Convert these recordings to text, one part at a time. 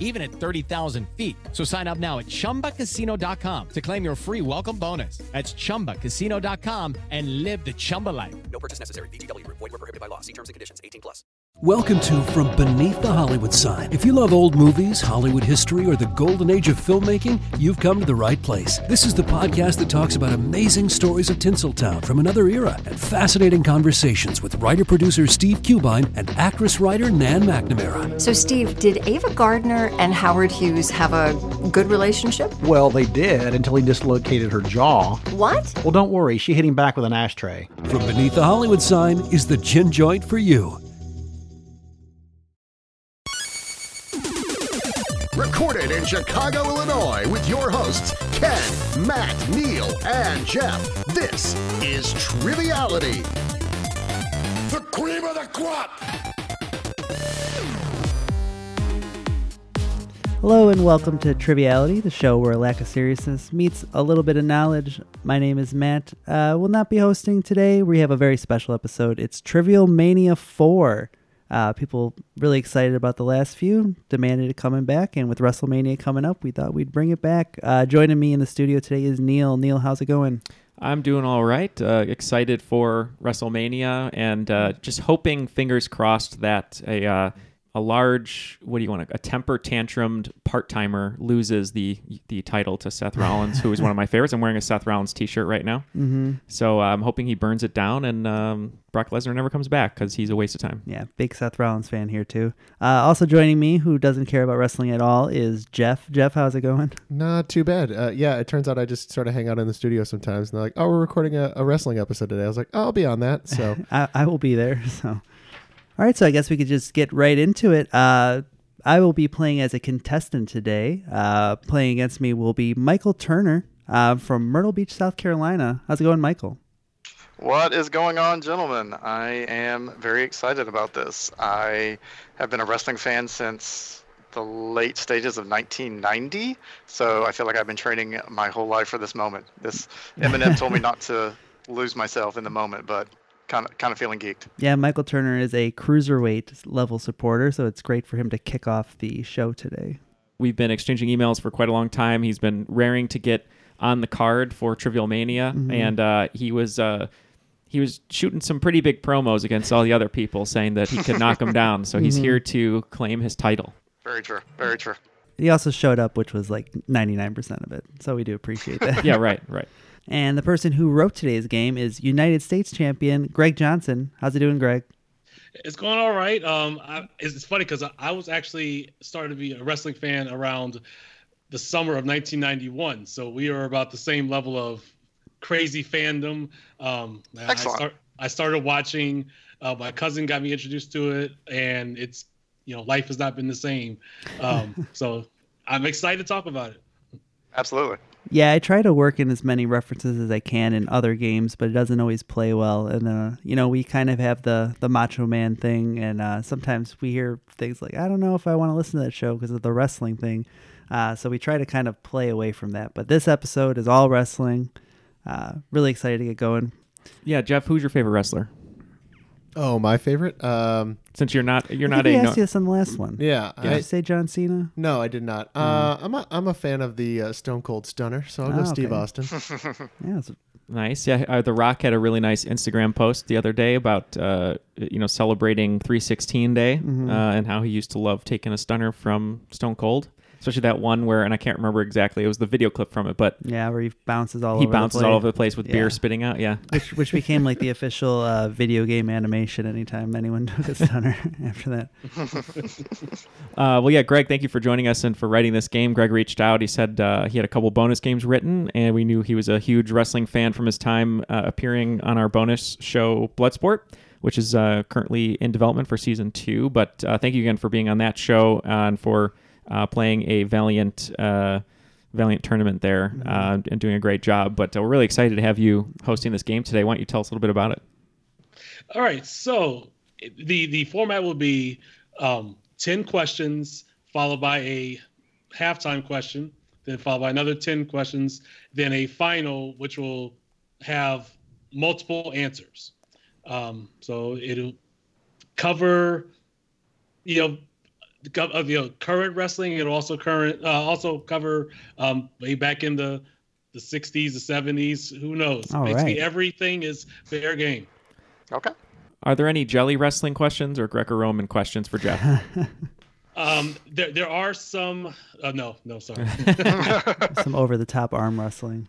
even at 30,000 feet. So sign up now at ChumbaCasino.com to claim your free welcome bonus. That's ChumbaCasino.com and live the Chumba life. No purchase necessary. VGW. Void were prohibited by law. See terms and conditions. 18 plus. Welcome to From Beneath the Hollywood Sign. If you love old movies, Hollywood history, or the golden age of filmmaking, you've come to the right place. This is the podcast that talks about amazing stories of Tinseltown from another era and fascinating conversations with writer-producer Steve Cubine and actress-writer Nan McNamara. So, Steve, did Ava Gardner and Howard Hughes have a good relationship? Well, they did until he dislocated her jaw. What? Well, don't worry, she hit him back with an ashtray. From Beneath the Hollywood Sign is the gin joint for you. Recorded in Chicago, Illinois, with your hosts, Ken, Matt, Neil, and Jeff. This is Triviality. The cream of the crop! Hello and welcome to Triviality, the show where a lack of seriousness meets a little bit of knowledge. My name is Matt. Uh, will not be hosting today. We have a very special episode. It's Trivial Mania 4. Uh, people really excited about the last few, demanded it coming back, and with WrestleMania coming up, we thought we'd bring it back. Uh, joining me in the studio today is Neil. Neil, how's it going? I'm doing all right. Uh, excited for WrestleMania and uh, just hoping, fingers crossed, that a uh, a large, what do you want, to, a temper tantrumed part timer loses the the title to Seth Rollins, who is one of my favorites. I'm wearing a Seth Rollins T-shirt right now, mm-hmm. so uh, I'm hoping he burns it down and um, Brock Lesnar never comes back because he's a waste of time. Yeah, big Seth Rollins fan here too. Uh, also joining me, who doesn't care about wrestling at all, is Jeff. Jeff, how's it going? Not too bad. Uh, yeah, it turns out I just sort of hang out in the studio sometimes, and they're like, "Oh, we're recording a, a wrestling episode today." I was like, oh, "I'll be on that." So I, I will be there. So. All right, so I guess we could just get right into it. Uh, I will be playing as a contestant today. Uh, playing against me will be Michael Turner uh, from Myrtle Beach, South Carolina. How's it going, Michael? What is going on, gentlemen? I am very excited about this. I have been a wrestling fan since the late stages of 1990, so I feel like I've been training my whole life for this moment. This Eminem told me not to lose myself in the moment, but kind of kind of feeling geeked. Yeah, Michael Turner is a cruiserweight level supporter, so it's great for him to kick off the show today. We've been exchanging emails for quite a long time. He's been raring to get on the card for Trivial Mania, mm-hmm. and uh, he was uh, he was shooting some pretty big promos against all the other people, saying that he could knock him down. So he's mm-hmm. here to claim his title. Very true. Very true. He also showed up, which was like ninety nine percent of it. So we do appreciate that. yeah. Right. Right. And the person who wrote today's game is United States champion Greg Johnson. How's it doing, Greg? It's going all right. Um, I, it's, funny because I, I, was actually started to be a wrestling fan around the summer of 1991. So we are about the same level of crazy fandom. Um, Excellent. I, start, I started watching. Uh, my cousin got me introduced to it, and it's you know life has not been the same. Um, so I'm excited to talk about it. Absolutely. Yeah, I try to work in as many references as I can in other games, but it doesn't always play well. And uh, you know, we kind of have the the Macho Man thing, and uh, sometimes we hear things like, "I don't know if I want to listen to that show because of the wrestling thing." Uh, so we try to kind of play away from that. But this episode is all wrestling. Uh, really excited to get going. Yeah, Jeff, who's your favorite wrestler? Oh, my favorite. Um, Since you're not, you're I not think a. we asked you this on the last one. yeah, Did I, you say John Cena? no, I did not. Uh, I'm a I'm a fan of the uh, Stone Cold Stunner, so I'll go Oh, Steve okay. Austin. Yeah, it's Nice. Yeah, uh, The Rock had a really nice Instagram post the other day about uh, you know celebrating 316 Day Mm-hmm. uh, and how he used to love taking a stunner from Stone Cold, especially that one where and I can't remember exactly. It was the video clip from it, but yeah, where he bounces all he over. bounces the all place. over the place with Yeah. beer spitting out. Yeah. which which became like the official uh, video game animation. Anytime anyone took a stunner after that. Uh, well, yeah, Greg, thank you for joining us and for writing this game. Greg reached out. He said uh, he had a couple bonus games written, and we knew he was a huge wrestling fan from his time uh, appearing on our bonus show, Bloodsport, which is uh, currently in development for season two. But uh, thank you again for being on that show and for uh, playing a valiant uh, Valiant tournament there uh, and doing a great job. But uh, we're really excited to have you hosting this game today. Why don't you tell us a little bit about it? All right. So the the format will be um, ten questions followed by a halftime question, then followed by another ten questions, then a final which will have multiple answers. Um, so it'll cover, you know, co- uh, you know, current wrestling. It'll also current uh, also cover um, way back in the the 60s, the 70s. Who knows? All Basically, right. everything is fair game. Okay. Are there any jelly wrestling questions or Greco-Roman questions for Jeff? Um, there there are some. Uh, no, no, sorry. Some over the top arm wrestling.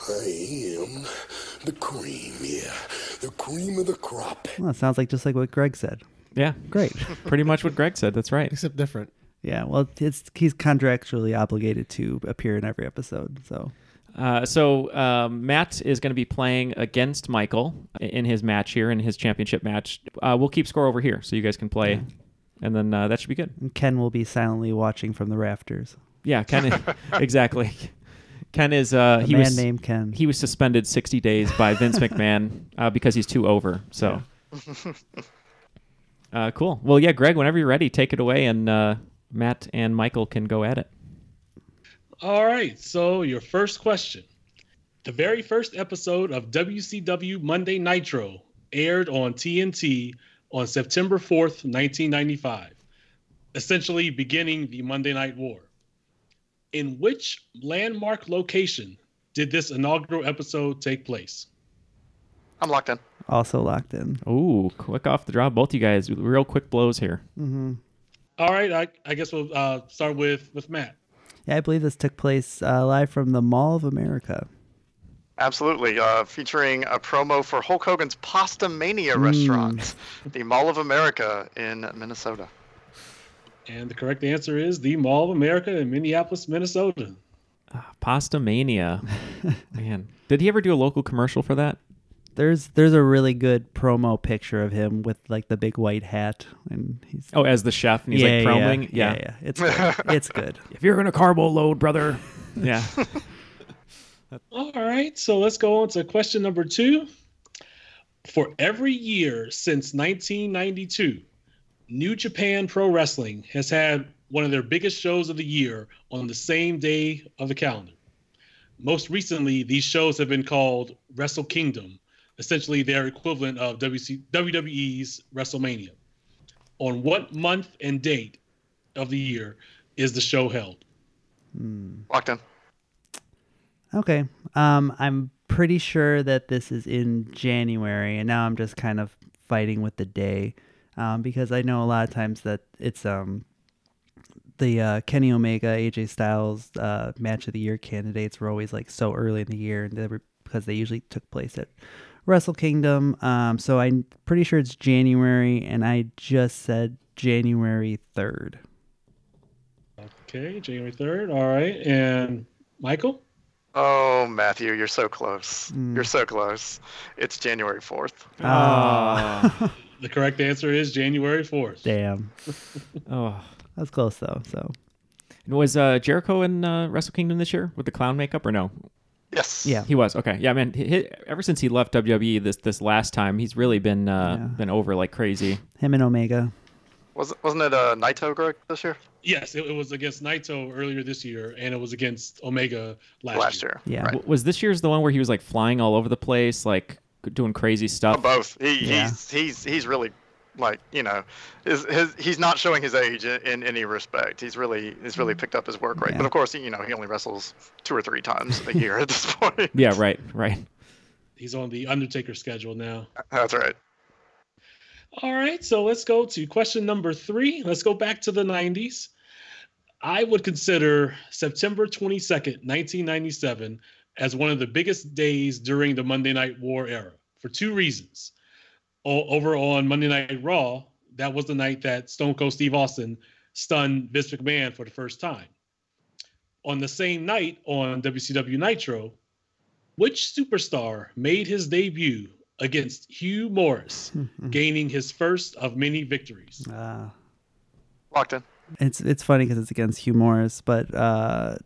I am the cream, yeah. The cream of the crop. Well, it sounds like just like what Greg said. Yeah. Great. Pretty much what Greg said. That's right. Except different. Yeah, well, it's he's contractually obligated to appear in every episode. So Uh, so um, Matt is going to be playing against Michael in his match here, in his championship match. Uh, we'll keep score over here, so you guys can play, and then uh, that should be good. and Ken will be silently watching from the rafters. Yeah, Ken. is- exactly. Ken is uh, A he man was named Ken. He was suspended 60 days by Vince McMahon uh, because he's too over. So uh, cool. Well, yeah, Greg, whenever you're ready, take it away, and uh, Matt and Michael can go at it. All right. So your first question: The very first episode of WCW Monday Nitro aired on TNT on September fourth, nineteen ninety-five, essentially beginning the Monday Night War. In which landmark location did this inaugural episode take place? I'm locked in. Also locked in. Ooh, quick off the draw, both you guys. Real quick blows here. Mm-hmm. All right. I, I guess we'll uh, start with with Matt. Yeah, I believe this took place uh, live from the Mall of America. Absolutely. Uh, featuring a promo for Hulk Hogan's Pasta Mania Mm. restaurant, the Mall of America in Minnesota. And the correct answer is the Mall of America in Minneapolis, Minnesota. Ah, pasta Mania. Man, did he ever do a local commercial for that? There's there's a really good promo picture of him with like the big white hat, and he's Oh, as the chef, and he's Yeah, like yeah, yeah, Yeah, yeah. It's good. It's good. If you're gonna carbo load, brother. Yeah. All right, so let's go on to question number two. For every year since 1992, New Japan Pro Wrestling has had one of their biggest shows of the year on the same day of the calendar. Most recently, these shows have been called Wrestle Kingdom, essentially their equivalent of WC, WWE's WrestleMania. On what month and date of the year is the show held? Locked in. Okay. Um, I'm pretty sure that this is in January, and now I'm just kind of fighting with the day, um, because I know a lot of times that it's um the uh, Kenny Omega AJ Styles uh, match of the year candidates were always like so early in the year, and they were because they usually took place at Wrestle Kingdom. Um, so I'm pretty sure it's January, and I just said January third. Okay, January 3rd. All right. And Michael? Oh, Matthew, you're so close. Mm. You're so close. It's January 4th. Ah. The correct answer is January 4th. Damn. oh, that's close though. So Was uh, Jericho in uh, Wrestle Kingdom this year with the clown makeup or no? Yes. Yeah. He was. Okay. Yeah, man. He, he- ever since he left WWE this this last time, he's really been uh, been over like crazy. him and Omega. Was, wasn't it uh, Naito, Greg, this year? Yes, it, it was against Naito earlier this year, and it was against Omega last, Last year. Yeah. W- Was this year's the one where he was like flying all over the place, like doing crazy stuff? Both. He, Yeah. He's he's he's really like you know, his, his he's not showing his age in, in any respect. He's really he's really mm. picked up his work rate. But of course, you know, he only wrestles two or three times a year at this point. Yeah. Right. Right. He's on the Undertaker schedule now. That's right. All right, so let's go to question number three. Let's go back to the 90s. I would consider September 22nd, 1997, as one of the biggest days during the Monday Night War era for two reasons. O- over on Monday Night Raw, that was the night that Stone Cold Steve Austin stunned Vince McMahon for the first time. On the same night on WCW Nitro, which superstar made his debut against Hugh Morris, gaining his first of many victories? Ah. Locked in. It's it's funny because it's against Hugh Morris, but uh,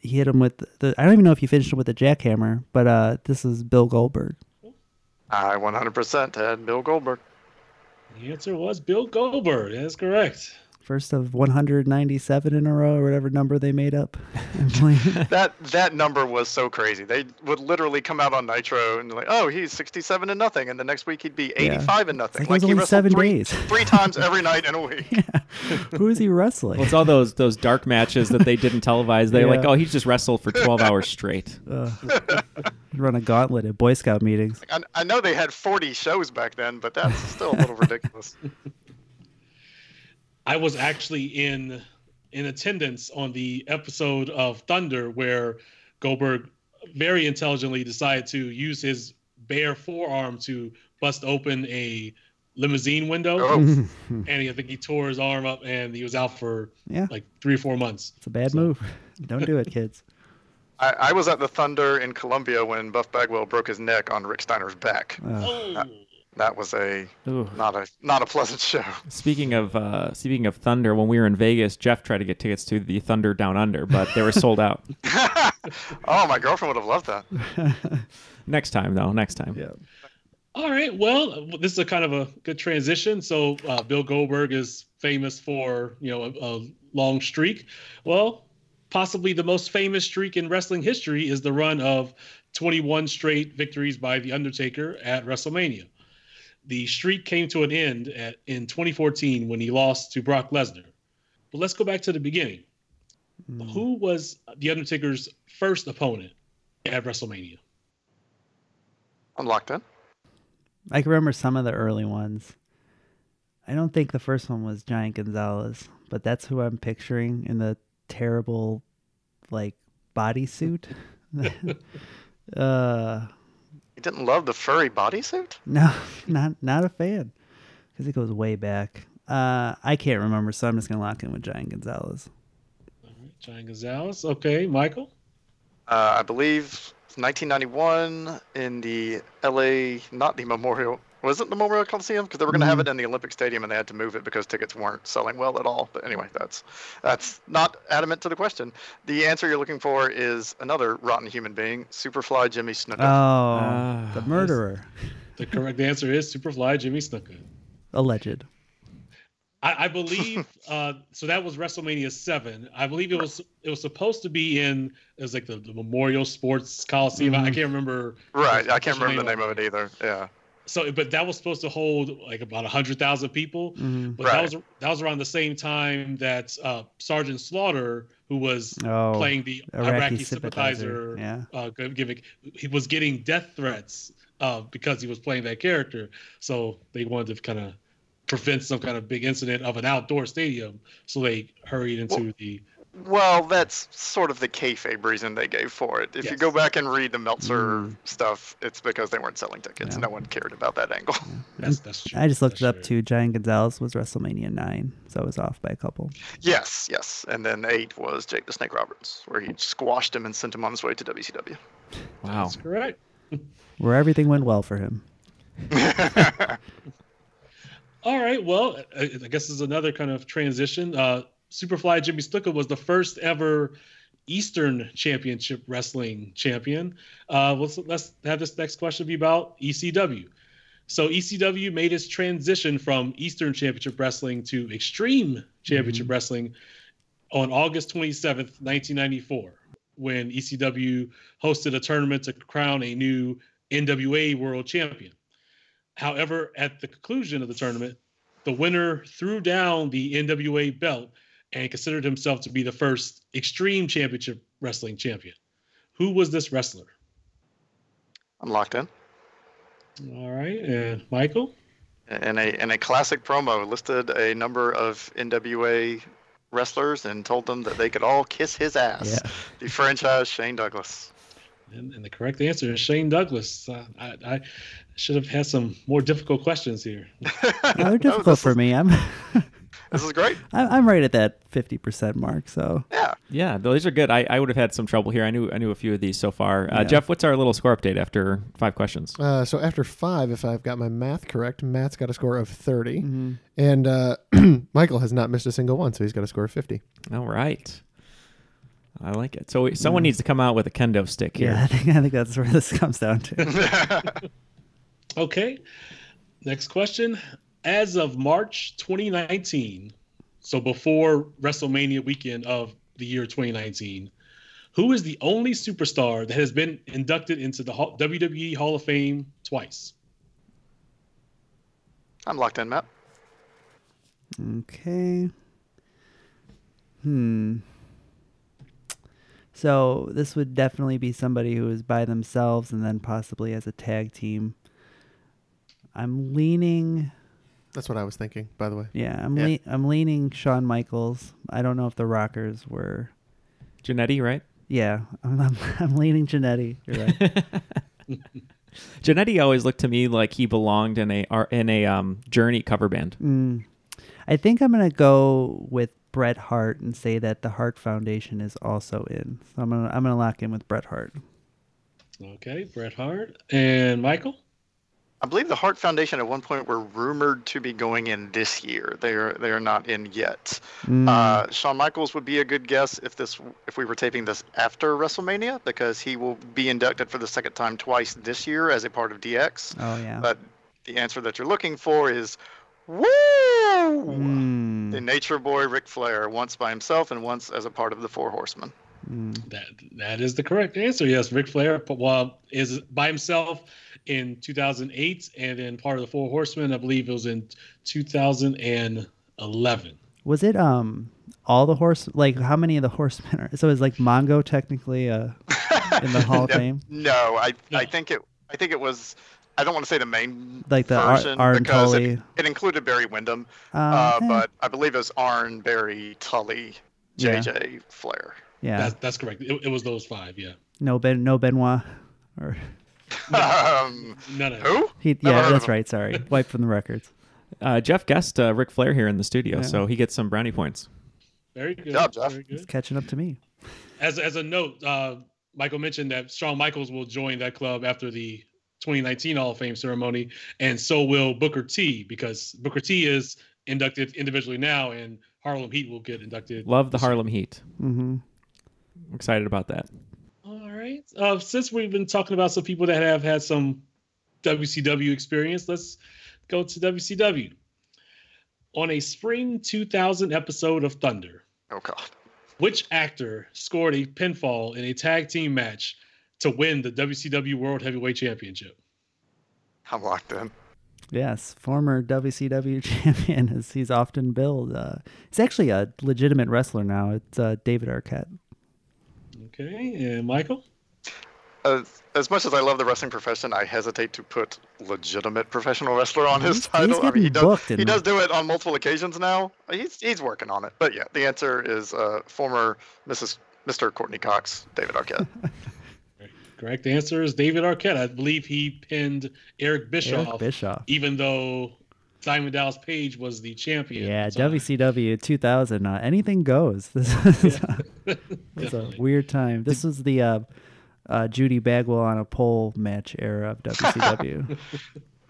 he hit him with the. I don't even know if you finished him with the jackhammer, but uh, this is Bill Goldberg. I 100% had Bill Goldberg. The answer was Bill Goldberg. That's correct. First of 197 in a row, or whatever number they made up. That that number was so crazy. They would literally come out on Nitro and like, oh, he's 67 and nothing, and the next week he'd be 85 and nothing. It's like it he only wrestled seven three, days. three times every night in a week. Who is he wrestling? Well, it's all those those dark matches that they didn't televise. They're like, oh, he just wrestled for 12 hours straight. Uh, run a gauntlet at Boy Scout meetings. I, I know they had 40 shows back then, but that's still a little ridiculous. I was actually in in attendance on the episode of Thunder where Goldberg very intelligently decided to use his bare forearm to bust open a limousine window. Oh. and he, I think he tore his arm up and he was out for Yeah. like three or four months. It's a bad move. Don't do it, kids. I, I was at the Thunder in Columbia when Buff Bagwell broke his neck on Rick Steiner's back. Oh. That, that was a Ooh. not a not a pleasant show. Speaking of uh, speaking of Thunder, when we were in Vegas, Jeff tried to get tickets to the Thunder Down Under, but they were sold out. Oh, my girlfriend would have loved that. next time, though. Next time. Yeah. All right. Well, this is a kind of a good transition. So uh, Bill Goldberg is famous for you know a, a long streak. Well, possibly the most famous streak in wrestling history is the run of 21 straight victories by The Undertaker at WrestleMania. The streak came to an end at, in 2014 when he lost to Brock Lesnar. But let's go back to the beginning. Who was The Undertaker's first opponent at WrestleMania? I'm locked in. I can remember some of the early ones. I don't think the first one was Giant Gonzalez, but that's who I'm picturing in the terrible, like, bodysuit. uh, You didn't love the furry bodysuit? no, not not a fan, because it goes way back. Uh, I can't remember, so I'm just gonna lock in with Giant Gonzalez. Giant Gonzalez. Okay, Michael. Uh, I believe 1991 in the LA, not the Memorial. Was it the Memorial Coliseum? Because they were going to have Mhm. it in the Olympic Stadium, and they had to move it because tickets weren't selling well at all. But anyway, that's that's not adamant to the question. The answer you're looking for is another rotten human being, Superfly Jimmy Snuka. Oh, Ah, the murderer, The correct answer is Superfly Jimmy Snuka. alleged. I, I believe uh, so. That was WrestleMania seven. I believe it was it was supposed to be in it was like the, the Memorial Sports Coliseum. I- I can't remember. right, I can't remember the name of of it either. Yeah. So, but that was supposed to hold like about hundred thousand people. Mhm. But that was that was around the same time that uh, Sergeant Slaughter, who was Oh, playing the Iraqi Iraqi, sympathizer, sympathizer, yeah. uh, gi- giving he was getting death threats uh, because he was playing that character. So they wanted to kind of prevent some kind of big incident of an outdoor stadium. So they hurried into Well- the Well, that's sort of the kayfabe reason they gave for it. If you go back and read the Meltzer Mm. stuff, it's because they weren't selling tickets. Yeah. No one cared about that angle. that's that's true. I just looked That's it up true. too. Giant Gonzalez was WrestleMania nine, so I was off by a couple. yes, yes. And then eight was Jake the Snake Roberts, where he squashed him and sent him on his way to WCW. Wow. That's correct. Where everything went well for him. All right. Well, I, I guess this is another kind of transition. Uh, Superfly Jimmy Snuka was the first ever Eastern Championship Wrestling champion. Uh, let's, let's have this next question be about ECW. So ECW made its transition from Eastern Championship Wrestling to Extreme Championship Wrestling on August 27th, 1994, when ECW hosted a tournament to crown a new NWA World Champion. However, at the conclusion of the tournament, the winner threw down the NWA belt and considered himself to be the first Extreme Championship Wrestling champion. Who was this wrestler? I'm locked in. All right, and Michael. In a in a classic promo, listed a number of NWA wrestlers and told them that they could all kiss his ass. Yeah. The franchise Shane Douglas. And, and the correct answer is Shane Douglas. Uh, I, I should have had some more difficult questions here. No, they're difficult for me. I'm This is great. I- I'm right at that fifty percent mark. So Yeah. Yeah, those are good. I, I would have had some trouble here. I knew I knew a few of these so far. Uh, Yeah. Jeff, what's our little score update after five questions? Uh, so after five, if I've got my math correct, Matt's got a score of 30. Mm-hmm. And uh, Michael has not missed a single one, so he's got a score of 50. All right. I like it. So someone needs to come out with a kendo stick here. yeah, I think I think that's where this comes down to. Okay. Next question. As of March 2019, so before WrestleMania weekend of the year 2019, who is the only superstar that has been inducted into the WWE Hall of Fame twice? I'm locked in, Matt. Okay. Hmm. So this would definitely be somebody who is by themselves and then possibly as a tag team. I'm leaning. That's what I was thinking, by the way. Yeah, I'm Yeah. Le- I'm leaning Shawn Michaels. I don't know if the Rockers were. Jannetty, right? Yeah, I'm I'm, I'm leaning Jannetty. You're right. Jannetty always looked to me like he belonged in a in a um, Journey cover band. Mm. I think I'm gonna go with Bret Hart and say that the Hart Foundation is also in. So I'm gonna I'm gonna lock in with Bret Hart. Okay, Bret Hart and Michael. I believe the Hart Foundation at one point were rumored to be going in this year. They are they are not in yet. Mm. Uh, Shawn Michaels would be a good guess if this if we were taping this after WrestleMania because he will be inducted for the second time twice this year as a part of DX. Oh yeah. But the answer that you're looking for is woo! Mm. The Nature Boy Ric Flair, once by himself and once as a part of the Four Horsemen. Mm. That that is the correct answer. Yes, Ric Flair well, is by himself in 2008, and then part of the Four Horsemen. I believe it was in 2011. Was it um all the horse like how many of the horsemen are so is like Mongo technically uh in the Hall of No, Fame? No, I I think it I think it was I don't want to say the main Like the Ar- version Arn because it, Tully. it included Barry Windham, Uh, uh, eh. but I believe it was Arn, Barry, Tully, Yeah. JJ, Flair. Yeah. That's, that's correct. It, it was those five. Yeah. No Ben no Benoit or um, None of who? he yeah, that's right, sorry. Wiped from the records. Uh, Jeff guessed uh, Ric Flair here in the studio, Yeah. so he gets some brownie points. Very good. job, Jeff. Very It's good. catching up to me. As as a note, uh, Michael mentioned that Shawn Michaels will join that club after the 2019 Hall of Fame ceremony, and so will Booker T because Booker T is inducted individually now, and Harlem Heat will get inducted. Love the Harlem Heat. Mm-hmm. I'm excited about that. All right. Uh, since we've been talking about some people that have had some WCW experience, let's go to WCW. On a spring 2000 episode of Thunder, Oh God. which actor scored a pinfall in a tag team match to win the WCW World Heavyweight Championship? I'm locked in. Yes, former WCW champion as he's often billed. Uh, he's actually a legitimate wrestler now. It's uh, David Arquette. Okay, and Michael? As, as much as I love the wrestling profession, I hesitate to put legitimate professional wrestler on his He's- title. he's I mean, he does booked he does do it on multiple occasions now. He's he's working on it. But yeah, the answer is uh, former Mrs. Mr. Courteney Cox, David Arquette. Correct answer is David Arquette. I believe he pinned Eric Bischoff, Eric Bischoff. even though Diamond Dallas Page was the champion. Yeah, at the time. WCW 2000. Uh, anything goes. This is it's a weird time. This was the uh, uh, Judy Bagwell on a pole match era of WCW.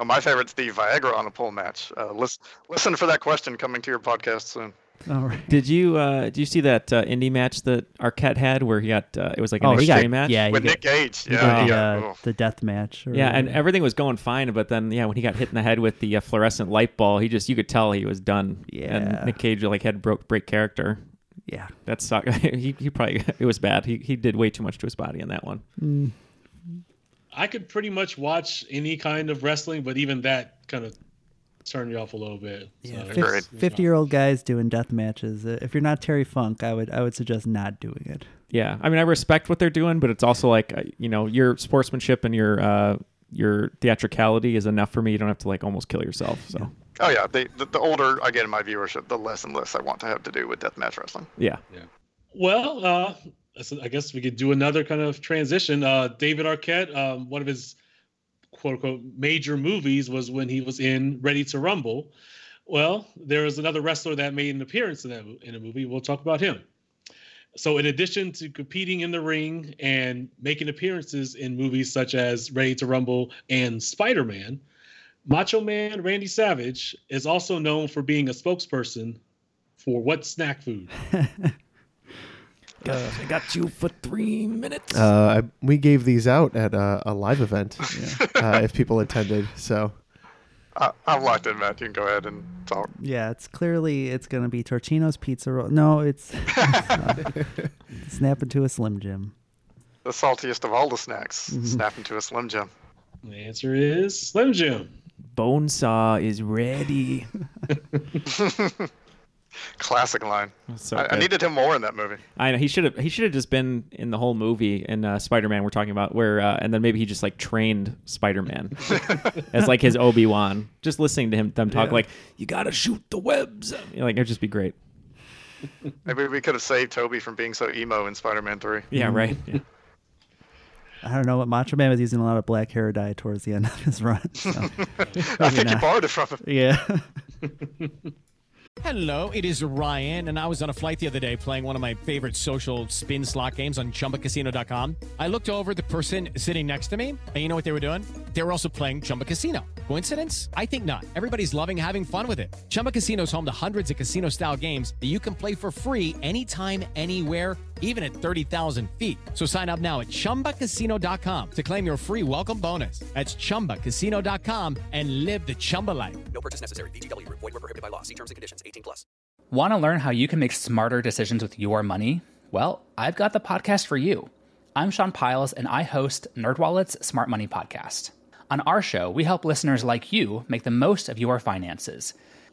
Oh, my favorite's the Viagra on a pole match. Uh, listen, listen for that question coming to your podcast soon. All right. Did you uh, did you see that uh, indie match that Arquette had where he got uh, it was like an Oh, he got- extreme match? yeah, With got- Nick Gage. Yeah, did the, yeah. uh, the death match. or Yeah, and everything was going fine, but then yeah, when he got hit in the head with the uh, fluorescent light ball, he just you could tell he was done. Yeah. and Nick Gage like had broke break character. Yeah. That sucked. he he probably it was bad. He he did way too much to his body in that one. Mm, I could pretty much watch any kind of wrestling, but even that kind of turned me off a little bit. yeah, So- Agreed. fifty year old guys doing death matches. Uh, if you're not Terry Funk, I would I would suggest not doing it. Yeah, I mean I respect what they're doing, but it's also like uh, you know your sportsmanship and your uh, your theatricality is enough for me. You don't have to like almost kill yourself. So Oh yeah, the, the the older I get in my viewership, the less and less I want to have to do with deathmatch wrestling. yeah, Yeah. Well, uh, I guess we could do another kind of transition. Uh, David Arquette, um, one of his quote unquote major movies was when he was in Ready to Rumble. Well, there was another wrestler that made an appearance in that in a movie. We'll talk about him. So, in addition to competing in the ring and making appearances in movies such as Ready to Rumble and Spider Man, Macho Man Randy Savage is also known for being a spokesperson for what snack food? I got you for three minutes. Uh, I, we gave these out at a, a live event uh, if people attended. So I, I'm locked in, Matt. You can go ahead and talk. Yeah, it's clearly it's gonna be Totino's Pizza Roll. No, it's, it's snap into a Slim Jim. The saltiest of all the snacks. Mhm. Snap into a Slim Jim. The answer is Slim Jim. Bonesaw is ready. Classic line. So I, I needed him more in that movie. I know he should have. He should have just been in the whole movie in uh, Spider Man. We're talking about where, uh, and then maybe he just like trained Spider Man as like his Obi Wan. Just listening to him them talk Yeah. like you gotta shoot the webs. You know, like it'd just be great. Maybe we could have saved Tobey from being so emo in Spider-Man 3. Yeah, right. Yeah. I don't know what Macho Man was using a lot of black hair dye towards the end of his run. So I maybe think you not. borrowed it from him. Yeah. Hello, it is Ryan, and I was on a flight the other day playing one of my favorite social spin slot games on chumbacasino.com. I looked over the person sitting next to me, and you know what they were doing? They were also playing Chumba Casino. Coincidence? I think not. Everybody's loving having fun with it. Chumba Casino is home to hundreds of casino style games that you can play for free anytime, anywhere even at 30,000 feet. So sign up now at ChumbaCasino.com to claim your free welcome bonus. That's ChumbaCasino.com and live the Chumba life. No purchase necessary. VGW Group. Void were prohibited by law. See terms and conditions. 18 plus. Want to learn how you can make smarter decisions with your money? Well, I've got the podcast for you. I'm Sean Pyles, and I host NerdWallet's Smart Money Podcast. On our show, we help listeners like you make the most of your finances.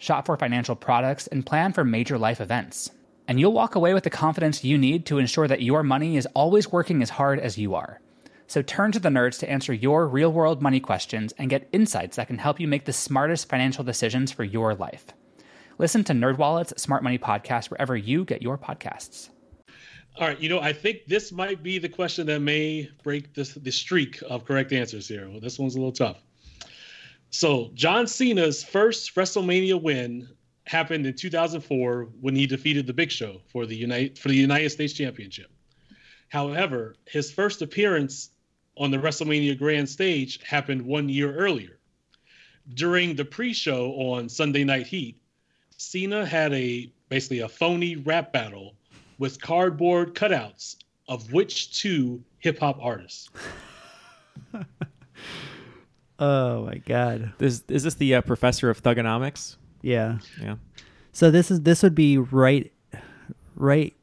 shop for financial products, and plan for major life events. And you'll walk away with the confidence you need to ensure that your money is always working as hard as you are. So turn to the nerds to answer your real world money questions and get insights that can help you make the smartest financial decisions for your life. Listen to NerdWallet's Smart Money Podcast wherever you get your podcasts. All right, you know, I think this might be the question that may break this the streak of correct answers here. Well, this one's a little tough. So, John Cena's first WrestleMania win happened in 2004 when he defeated the Big Show for the United for the United States Championship. However, his first appearance on the WrestleMania Grand Stage happened one year earlier. During the pre-show on Sunday Night Heat, Cena had a basically a phony rap battle with cardboard cutouts of which two hip hop artists? Oh my god. Is is this the uh, professor of Thuganomics? Yeah. Yeah. So this is this would be right right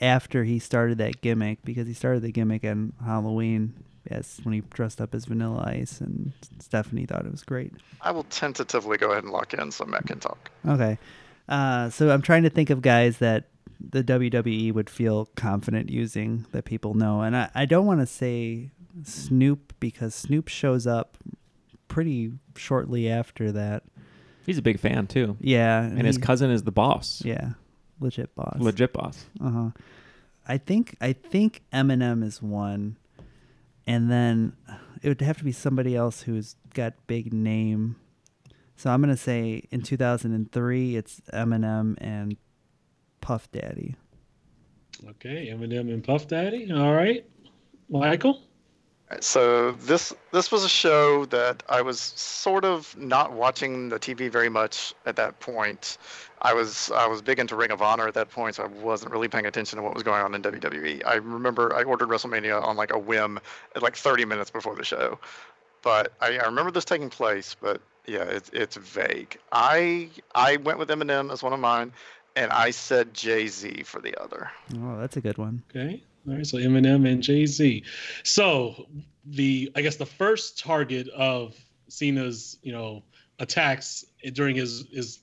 after he started that gimmick because he started the gimmick on Halloween. Yes, when he dressed up as Vanilla Ice and Stephanie thought it was great. I will tentatively go ahead and lock in so Matt can talk. Okay. Uh, so I'm trying to think of guys that the WWE would feel confident using that people know. And I, I don't want to say Snoop because Snoop shows up pretty shortly after that. He's a big fan too. Yeah. and his he- cousin is the boss. Yeah. Legit boss. Legit boss. Uh huh. I think I think Eminem is one, and then it would have to be somebody else who's got big name. So I'm gonna say in 2003 it's Eminem and Puff Daddy. Okay, Eminem and Puff Daddy. All right, Michael. So this this was a show that I was sort of not watching the TV very much at that point. I was I was big into Ring of Honor at that point, so I wasn't really paying attention to what was going on in WWE. I remember I ordered WrestleMania on like a whim at like 30 minutes before the show, but I, I remember this taking place. But yeah, it's it's vague. I I went with Eminem as one of mine, and I said Jay Z for the other. Oh, that's a good one. Okay, All right, so Eminem and Jay Z. So the I guess the first target of Cena's you know attacks during his his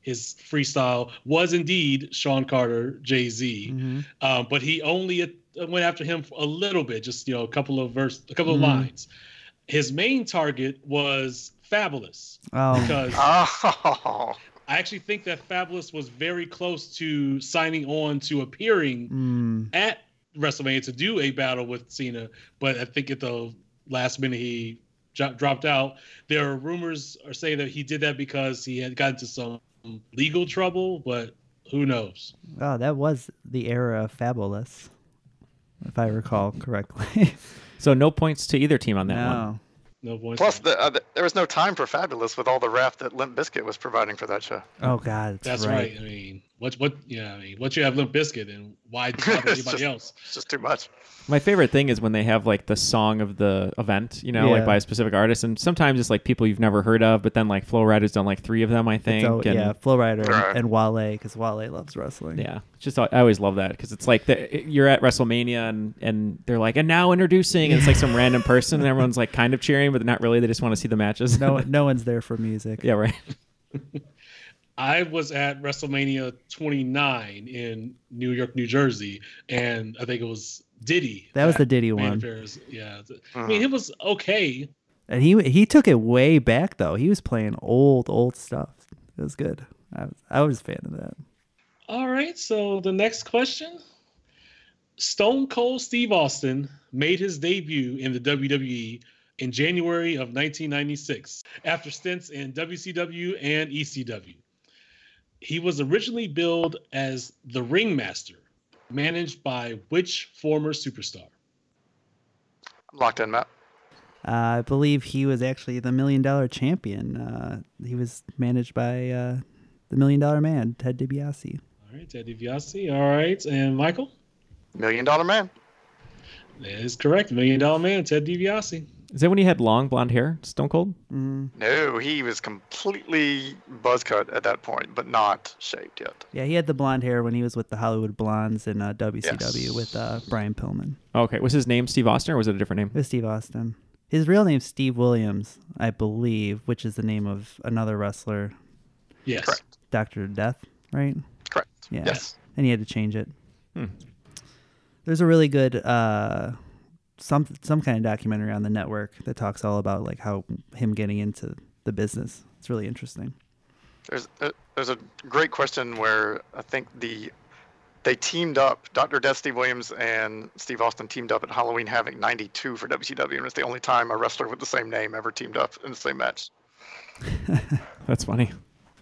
his freestyle was indeed Sean Carter, Jay Z, Mm-hmm. um, but he only uh, went after him a little bit, just you know a couple of verse, a couple Mhm. of lines. His main target was Fabolous Oh. because Oh. I actually think that Fabolous was very close to signing on to appearing Mm. at WrestleMania to do a battle with Cena, but I think at the last minute he dro- dropped out. There are rumors are saying that he did that because he had got into some legal trouble, but who knows? Oh, that was the era of Fabolous, if I recall correctly. So no points to either team on that one. no. points. Plus, the, uh, the, there was no time for Fabolous with all the rap that Limp Bizkit was providing for that show. Oh God, that's, That's right. I mean, what what yeah, I mean, once you have Limp Bizkit, and why bother It's anybody just- else? It's just too much. My favorite thing is when they have like the song of the event, you know, Yeah. like by a specific artist, and sometimes it's like people you've never heard of, but then like Flo Rida's done like three of them, I think. So, oh, and, yeah, Flo Rida and- Right. and Wale, because Wale loves wrestling. Yeah, it's just I always love that because it's like the, you're at WrestleMania and and they're like, and now introducing, and it's like some random person, and everyone's like kind of cheering, but not really. They just want to see the matches. No, no one's there for music. yeah, right. I was at WrestleMania 29 in New York, New Jersey, and I think it was Diddy. That was the Diddy one. appearance. Yeah, I uh-huh. mean, it was okay. And he he took it way back though. He was playing old old stuff. It was good. I was, I was a fan of that. All right, so the next question. Stone Cold Steve Austin made his debut in the WWE in January of 1996 after stints in WCW and ECW. He was originally billed as the Ringmaster, managed by which former superstar? I'm locked in, Matt. Uh, I believe he was actually the Million Dollar Champion. Uh, he was managed by uh, the Million Dollar Man, Ted DiBiase. All right, Ted DiBiase. All right, and Michael? Million Dollar Man. That is correct. Million Dollar Man, Ted DiBiase. Is that when he had long blonde hair, Stone Cold? No, he was completely buzz cut at that point, but not shaved yet. Yeah, he had the blonde hair when he was with the Hollywood Blondes in uh, WCW Yes. with uh, Brian Pillman. Okay, was his name Steve Austin or was it a different name? It was Steve Austin. His real name's Steve Williams, I believe, which is the name of another wrestler, Yes. Correct. Doctor Death, right? Correct. Yeah. Yes. And he had to change it. Hmm. There's a really good uh some some kind of documentary on the network that talks all about like how him getting into the business. It's really interesting. There's a, there's a great question where I think the they teamed up. Dr. Death, Steve Williams, and Steve Austin teamed up at Halloween Havoc '92 for WCW, and it's the only time a wrestler with the same name ever teamed up in the same match. That's funny.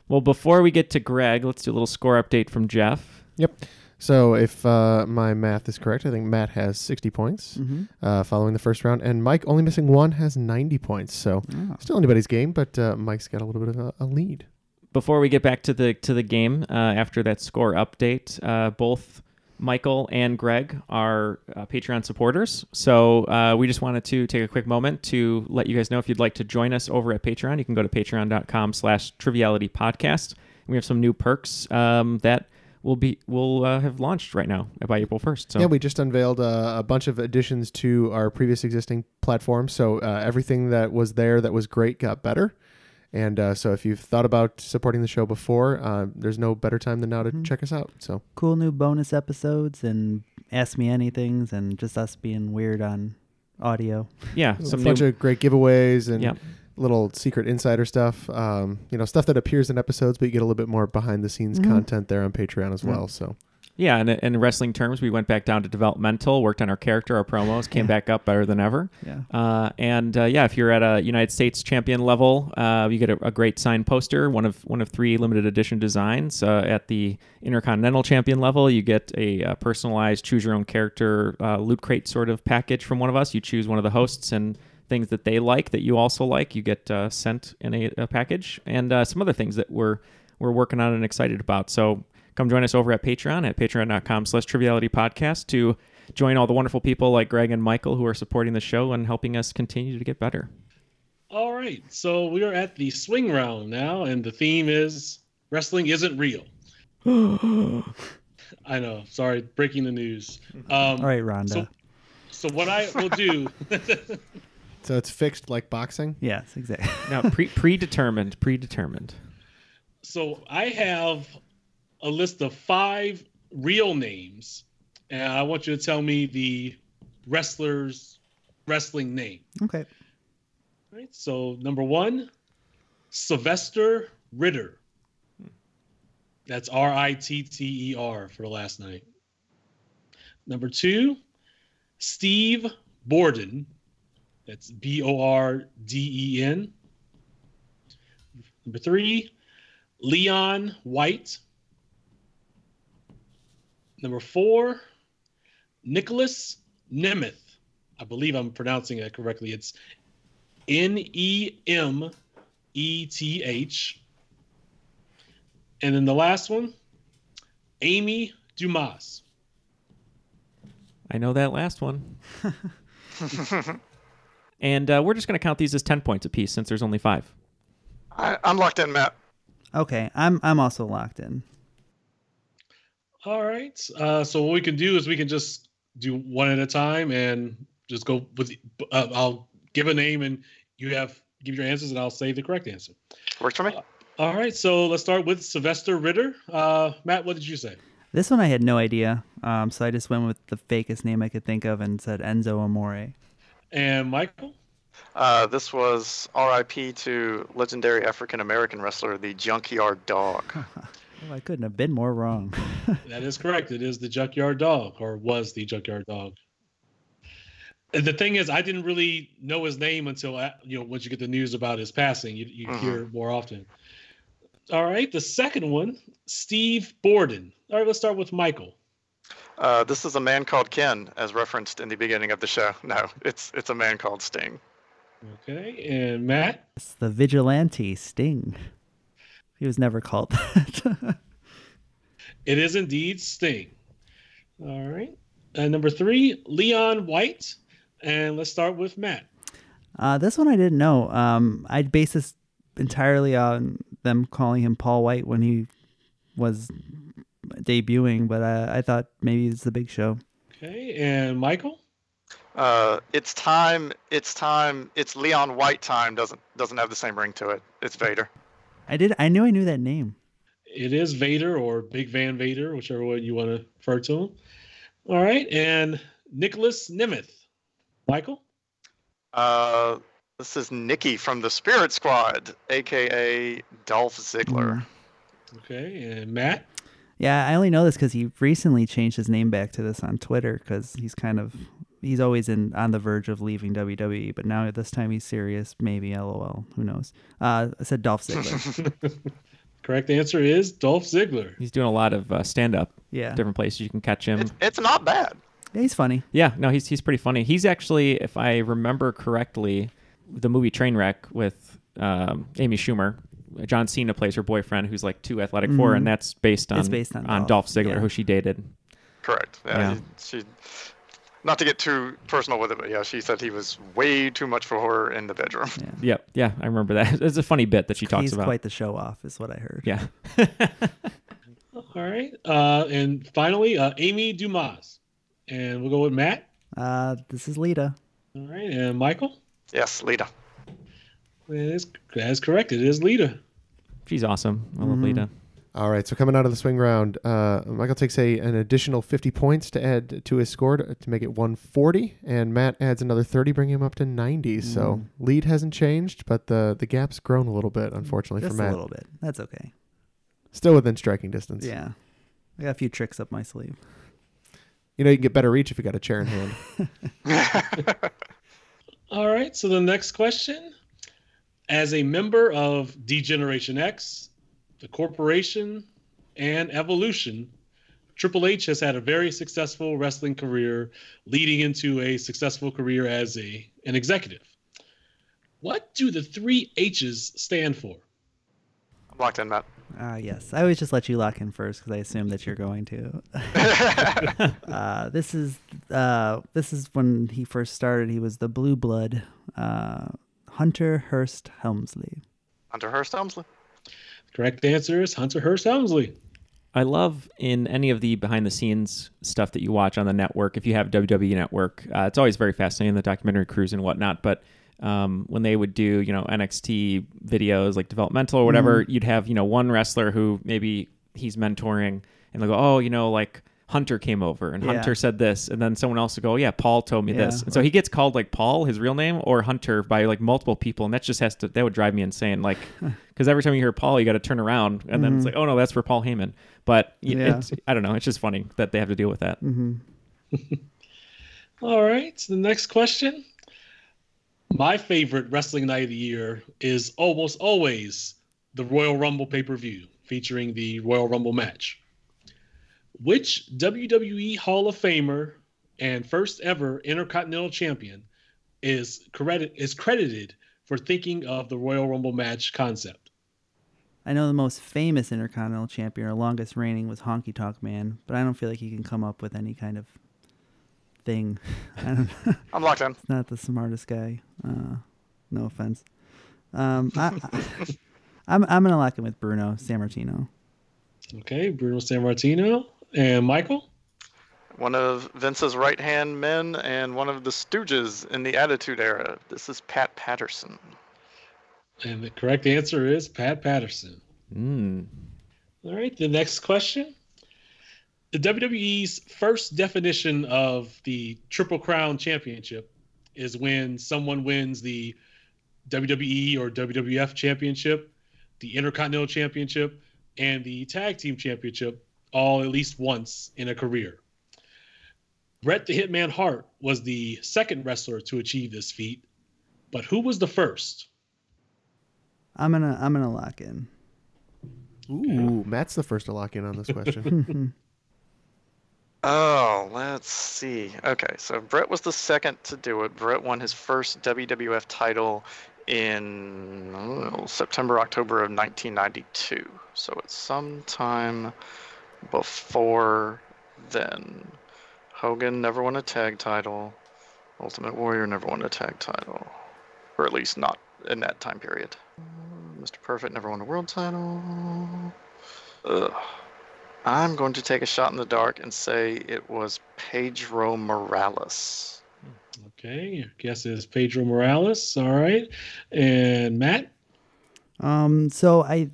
Well, before we get to Greg, let's do a little score update from Jeff. Yep. So if uh, my math is correct, I think Matt has 60 points Mhm. uh, following the first round, and Mike only missing one has 90 points. So Oh. still anybody's game, but uh, Mike's got a little bit of a, a lead. Before we get back to the to the game, uh, after that score update, uh, both Michael and Greg are uh, Patreon supporters. So uh, we just wanted to take a quick moment to let you guys know if you'd like to join us over at Patreon, you can go to patreon.com slash triviality podcast. We have some new perks um, that will be will uh, have launched right now by April 1st. So Yeah, we just unveiled uh, a bunch of additions to our previous existing platform. So uh, everything that was there that was great got better. And uh, so if you've thought about supporting the show before, uh, there's no better time than now to check us out. So Cool new bonus episodes and ask me anythings and just us being weird on audio. yeah, a some bunch new, of great giveaways and Yep. Little secret insider stuff. Um, you know, stuff that appears in episodes, but you get a little bit more behind the scenes Mhm. content there on Patreon as Yeah. well. So Yeah, and in wrestling terms, we went back down to developmental, worked on our character, our promos, came back up better than ever. Yeah. Uh, and uh, yeah, if you're at a United States champion level, uh, you get a, a great signed poster, one of one of three limited edition designs. Uh, at the Intercontinental champion level, you get a, uh personalized choose your own character uh, loot crate sort of package from one of us. You choose one of the hosts and things that they like that you also like. You get uh, sent in a, a package, and uh, some other things that we're we're working on and excited about. So come join us over at Patreon at patreon.com slash triviality podcast to join all the wonderful people like Greg and Michael who are supporting the show and helping us continue to get better. All right, so we are at the swing round now, and the theme is wrestling isn't real. I know. Sorry, breaking the news. Um, All right, Rhonda. So, so what I will do. So it's fixed like boxing. yes, exactly. now pre- predetermined, predetermined. so I have a list of five real names, and I want you to tell me the wrestler's wrestling name. Okay. All right. So number one, Sylvester Ritter. That's R I T T E R for the last night. Number two, Steve Borden. That's B O R D E N. Number three, Leon White. Number four, Nicholas Nemeth. I believe I'm pronouncing it correctly. It's N E M E T H. And then the last one, Amy Dumas. I know that last one. and uh, we're just going to count these as 10 points apiece since there's only five. I, I'm locked in, Matt. Okay, I'm I'm also locked in. All right. Uh, so what we can do is we can just do one at a time and just go with. Uh, I'll give a name and you have give your answers and I'll say the correct answer. Works for me. All right. So let's start with Sylvester Ritter. Uh, Matt, what did you say? This one I had no idea, um, so I just went with the fakest name I could think of and said Enzo Amore. And Michael. Uh, this was R.I.P. to legendary African American wrestler, the Junkyard Dog. Oh, I couldn't have been more wrong. That is correct. It is the Junkyard Dog, or was the Junkyard Dog. And the thing is, I didn't really know his name until uh, you know once you get the news about his passing, you, you Mhm. hear it more often. All right, the second one, Steve Borden. All right, let's start with Michael. Uh, this is a man called Ken, as referenced in the beginning of the show. No, it's it's a man called Sting. Okay, and Matt. It's the vigilante Sting. He was never called that. It is indeed Sting. All right, and number three, Leon White. And let's start with Matt. uh, this one I didn't know. Um, I'd base this entirely on them calling him Paul White when he was debuting, but I, I thought maybe it's the Big Show. Okay, and Michael. Uh, it's time. It's time. It's Leon White time. Doesn't doesn't have the same ring to it. It's Vader. I did. I knew I knew that name. It is Vader or Big Van Vader, whichever way you want to refer to him. All right, and Nicholas Nemeth. Michael. Uh, this is Nikki from the Spirit Squad, aka Dolph Ziggler. Okay, and Matt. Yeah, I only know this because he recently changed his name back to this on Twitter because he's kind of he's always in on the verge of leaving WWE, but now this time he's serious. Maybe LOL. Who knows? Uh, I said Dolph Ziggler. Correct answer is Dolph Ziggler. He's doing a lot of uh, stand up. Yeah. Different places you can catch him. It's not bad. yeah, he's funny. Yeah, no, he's he's pretty funny. He's actually, if I remember correctly, the movie Trainwreck with um, Amy Schumer. John Cena plays her boyfriend, who's like too athletic for her, Mhm. and that's based on It's based on Dolph, Dolph, Ziggler, yeah. who she dated. Correct. Yeah. Yeah. He, she. Not to get too personal with it, but yeah, she said he was way too much for her in the bedroom. Yep, yeah, I remember that. It's a funny bit that she talks he's about. quite the show off, is what I heard. Yeah. All right, uh, and finally, uh, Amy Dumas. And we'll go with Matt. Uh, this is Lita. All right, and Michael. Yes, Lita. That is, that is correct. It is Lita. She's awesome. I love Mhm. Lita. All right, so coming out of the swing round, uh, Michael takes a an additional 50 points to add to his score to, to make it 140, and Matt adds another 30, bringing him up to 90. So Mm. lead hasn't changed, but the the gap's grown a little bit, unfortunately Just for Matt. a little bit. That's okay. Still within striking distance. Yeah, I got a few tricks up my sleeve. You know, you can get better reach if you got a chair in hand. All right, so the next question. As a member of D-Generation X, the corporation, and Evolution, Triple H has had a very successful wrestling career, leading into a successful career as a an executive. What do the three H's stand for? I'm locked in, Matt. Ah, yes. I always just let you lock in first because I assume that you're going to. uh, this is uh, this is when he first started. He was the Blue Blood, uh, Hunter Hearst Helmsley. Hunter Hearst Helmsley. Correct answer is Hunter Hearst Helmsley. I love in any of the behind the scenes stuff that you watch on the network. If you have WWE Network, uh, it's always very fascinating the documentary crews and whatnot. But um, when they would do you know NXT videos like developmental or whatever, Mhm. you'd have you know one wrestler who maybe he's mentoring and they'll go, oh, you know, like Hunter came over and Yeah. Hunter said this, and then someone else would go, yeah, Paul told me Yeah. this, and so he gets called like Paul, his real name, or Hunter by like multiple people, and that just has to that would drive me insane, like because every time you hear Paul, you got to turn around, and then it's Mhm. like, oh no, that's for Paul Heyman, but Yeah. it's, I don't know, it's just funny that they have to deal with that. Mm-hmm. All right. The next question. My favorite wrestling night of the year is almost always the Royal Rumble pay per view featuring the Royal Rumble match. Which WWE Hall of Famer and first ever Intercontinental Champion is credit is credited for thinking of the Royal Rumble match concept? I know the most famous Intercontinental Champion or longest reigning was Honky Tonk Man, but I don't feel like he can come up with any kind of thing. I don't. I'm locked in. Not the smartest guy. Uh, no offense. Um, I, I, I'm I'm gonna lock in with Bruno Sammartino. Okay, Bruno Sammartino and Michael. One of Vince's right hand men and one of the Stooges in the Attitude Era. This is Pat Patterson. And the correct answer is Pat Patterson. Mm. All right, the next question. The WWE's first definition of the Triple Crown Championship is when someone wins the WWE or WWF Championship, the Intercontinental Championship, and the Tag Team Championship all at least once in a career. Bret the Hitman Hart was the second wrestler to achieve this feat, but who was the first? I'm gonna I'm gonna lock in. Ooh, Matt's the first to lock in on this question. Oh, let's see. Okay, so Brett was the second to do it. Brett won his first WWF title in oh, September, October of 1992. So it's sometime before then. Hogan never won a tag title. Ultimate Warrior never won a tag title. Or at least not in that time period. Mr. Perfect never won a world title. Ugh. I'm going to take a shot in the dark and say it was Pedro Morales. Okay, your guess is Pedro Morales. All right. And Matt? Um, so I,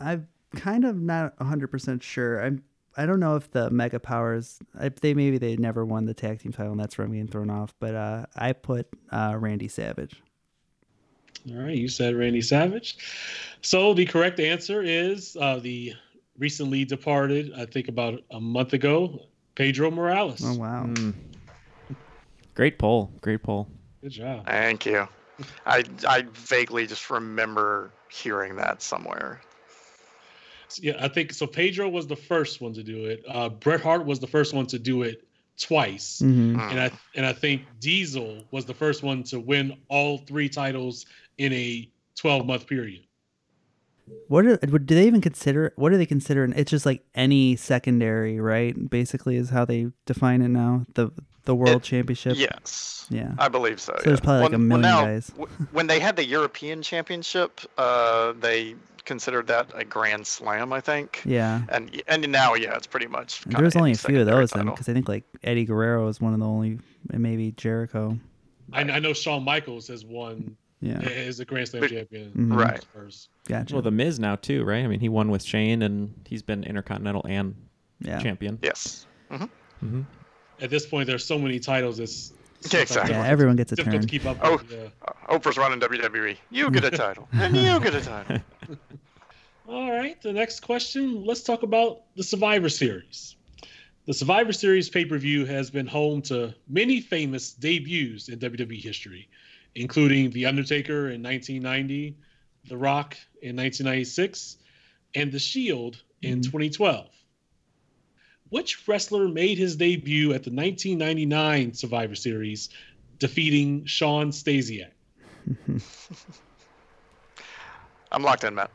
I'm kind of not 100 percent sure. I'm. I don't know if the Mega Powers. If they maybe they never won the tag team title, and that's where I'm getting thrown off. But uh, I put uh, Randy Savage. All right, you said Randy Savage. So the correct answer is uh, the recently departed, I think about a month ago, Pedro Morales. Oh wow. Mm. Great poll. Great poll. Good job. Thank you. I I vaguely just remember hearing that somewhere. Yeah, I think so. Pedro was the first one to do it. Uh, Bret Hart was the first one to do it twice, Mhm. and I and I think Diesel was the first one to win all three titles in a 12 month period. What are, do they even consider? What do they consider? It's just like any secondary, right? Basically, is how they define it now. The the World Championship. Yes. Yeah. I believe so. So there's yeah. probably like a When- well, million now, guys. w- when they had the European Championship, uh, they considered that a Grand Slam, I think. Yeah. And and now, yeah, it's pretty much. And kinda There's only a few of secondary those then, because I think like Eddie Guerrero is one of the only, and maybe Jericho. I, I know Shawn Michaels has won. Yeah. Is a Grand Slam But- champion. Mhm. Right. First. Gotcha. Well, the Miz now too, right? I mean, he won with Shane, and he's been Intercontinental and Yeah. champion. Yes. hmm hmm At this point, there's so many titles. It's Yeah, exactly. Yeah, everyone gets a difficult turn. to keep up. Oh, with, yeah. uh, Oprah's running WWE. You get a title, and you get a title. All right, the next question. Let's talk about the Survivor Series. The Survivor Series pay per view has been home to many famous debuts in WWE history, including The Undertaker in 1990, The Rock in 1996, and The Shield in mm-hmm. 2012. Which wrestler made his debut at the 1999 Survivor Series, defeating Shawn Stasiak? I'm locked in, Matt.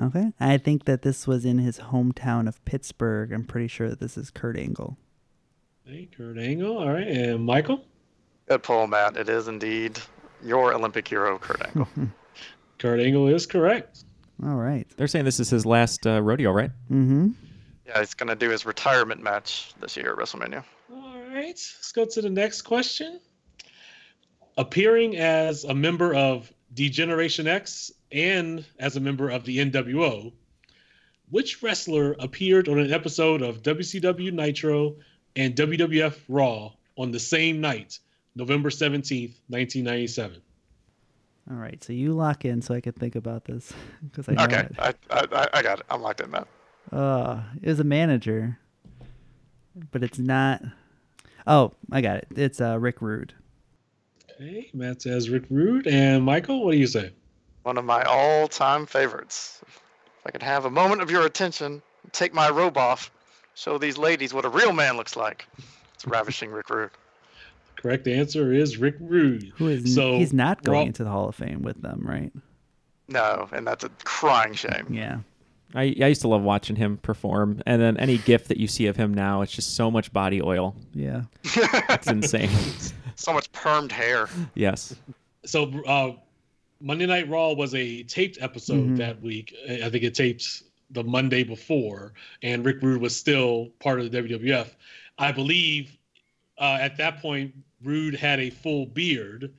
Okay. I think that this was in his hometown of Pittsburgh. I'm pretty sure that this is Kurt Angle. Hey, Kurt Angle. All right, and Michael? Good pull, Matt. It is indeed your Olympic hero, Kurt Angle. Kurt Angle is correct. All right. They're saying this is his last uh, rodeo, right? Mm-hmm. Yeah, he's gonna do his retirement match this year at WrestleMania. All right, let's go to the next question. Appearing as a member of Degeneration X and as a member of the NWO, which wrestler appeared on an episode of WCW Nitro and WWF Raw on the same night, November 17th, 1997? All right, so you lock in so I can think about this because I know Okay, it. I, I I got it. I'm locked in, Matt. Uh, it was a manager, but it's not. Oh, I got it. It's uh, Rick Rude. Okay, Matt says Rick Rude. And Michael, what do you say? One of my all-time favorites. If I could have a moment of your attention, take my robe off, show these ladies what a real man looks like. It's ravishing Rick Rude. Correct answer is Rick Rude. Who is so he's not going Raw- into the Hall of Fame with them, right? No, and that's a crying shame. Yeah. I, I used to love watching him perform, and then any GIF that you see of him now, it's just so much body oil. Yeah. It's insane. So much permed hair. yes. so uh, Monday Night Raw was a taped episode Mhm. that week. I I think it taped the Monday before, and Rick Rude was still part of the WWF. I believe uh, at that point Rude had a full beard,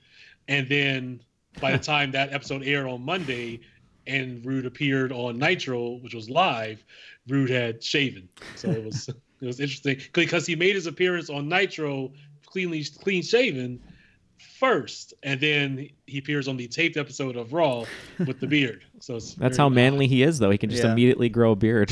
and then by the time that episode aired on Monday, and Rude appeared on Nitro, which was live, Rude had shaven. So it was it was interesting because he made his appearance on Nitro cleanly clean shaven first, and then he appears on the taped episode of Raw with the beard. So it's That's how manly he is, though. He can just Yeah. immediately grow a beard.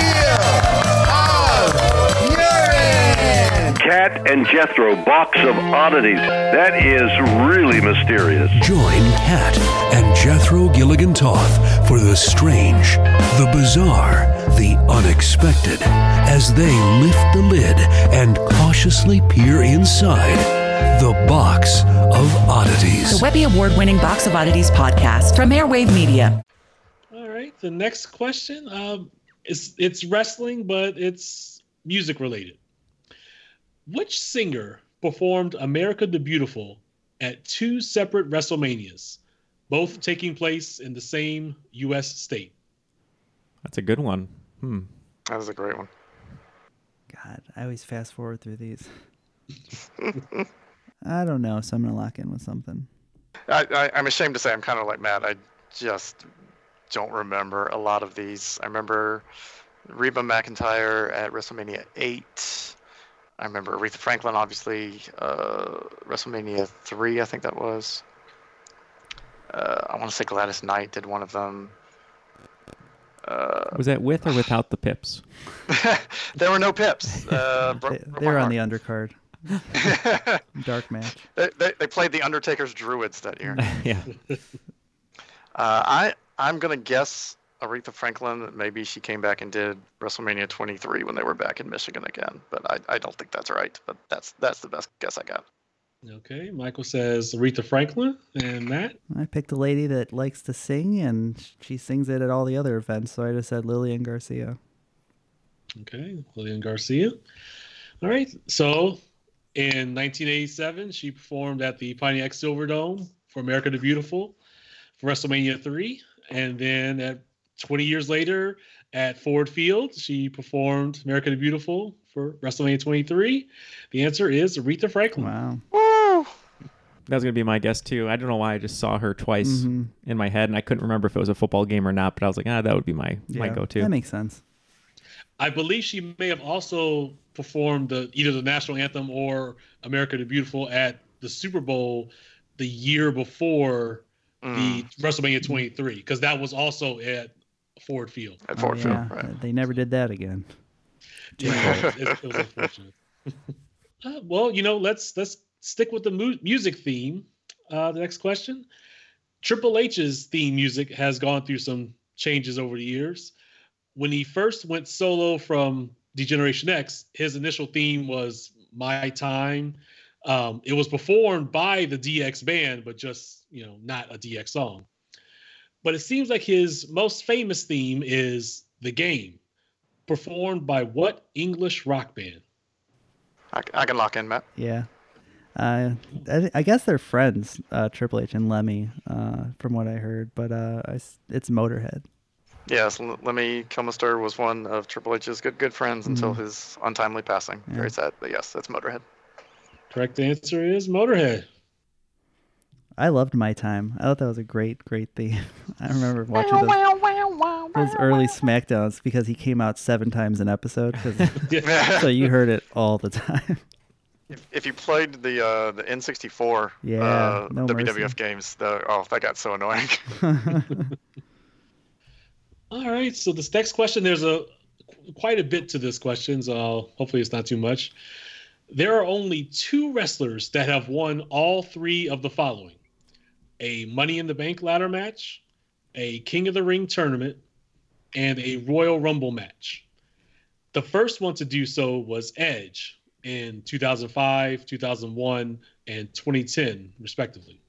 Kat and Jethro, box of oddities. That is really mysterious. Join Kat and Jethro Gilligan Toth for the strange, the bizarre, the unexpected as they lift the lid and cautiously peer inside the box of oddities. The Webby Award winning Box of Oddities podcast from Airwave Media. All right. The next question um, is it's wrestling, but it's music related. Which singer performed America the Beautiful at two separate WrestleManias, both taking place in the same U.S. state? That's a good one. Hmm. That was a great one. God, I always fast forward through these. I don't know, so I'm gonna lock in with something. I, I, I'm ashamed to say I'm kind of like Matt. I just don't remember a lot of these. I remember Reba McEntire at WrestleMania 8. I remember Aretha Franklin, obviously, uh, WrestleMania 3, I think that was. Uh, I want to say Gladys Knight did one of them. Uh, Was that with or without the pips? there were no pips. Uh, bro- They, they were on the undercard. Dark match. They, they, they played the Undertaker's Druids that year. yeah. Uh, I I'm gonna guess Aretha Franklin. That maybe she came back and did WrestleMania 23 when they were back in Michigan again, but I, I don't think that's right. But that's that's the best guess I got. Okay. Michael says Aretha Franklin. And Matt? I picked a lady that likes to sing, and she sings it at all the other events. So I just said Lillian Garcia. Okay. Lillian Garcia. All right. So In 1987, she performed at the Pontiac Silverdome for America the Beautiful for WrestleMania 3. And then at 20 years later at Ford Field, she performed America the Beautiful for WrestleMania 23. The answer is Aretha Franklin. Wow. That was gonna be my guess too. I don't know why I just saw her twice Mhm. in my head, and I couldn't remember if it was a football game or not. But I was like, ah, that would be my my go-to. That makes sense. I believe she may have also performed the either the national anthem or America the Beautiful at the Super Bowl the year before the WrestleMania 23 because that was also at Ford Field. At Oh, yeah, They never did that again. Yeah, it, it was unfortunate. Uh, well, you know, let's let's stick with the mu- music theme. Uh, the next question: Triple H's theme music has gone through some changes over the years. When he first went solo from Degeneration X, his initial theme was "My Time." Um, it was performed by the DX band, but just you know, not a DX song. But it seems like his most famous theme is "The Game." performed by what English rock band? I, I can lock in, Matt. Yeah. Uh, I, I guess they're friends, uh, Triple H and Lemmy, uh, from what I heard. But uh, I s it's Motorhead. Yes, L- Lemmy Kilmister was one of Triple H's good good friends until Mhm. his untimely passing. Yeah. Very sad, but yes, that's Motorhead. Correct answer is Motorhead. I loved my time. I thought that was a great, great theme. I remember watching those, those early Smackdowns because he came out seven times an episode. so you heard it all the time. If, if you played the uh, the N64 Yeah, uh, no WWF mercy. games, the, oh, that got so annoying. All right, so this next question, there's a quite a bit to this question, so hopefully it's not too much. There are only two wrestlers that have won all three of the following: a Money in the Bank ladder match, a King of the Ring tournament, and a Royal Rumble match. The first one to do so was Edge in 2005, 2001, and 2010, respectively.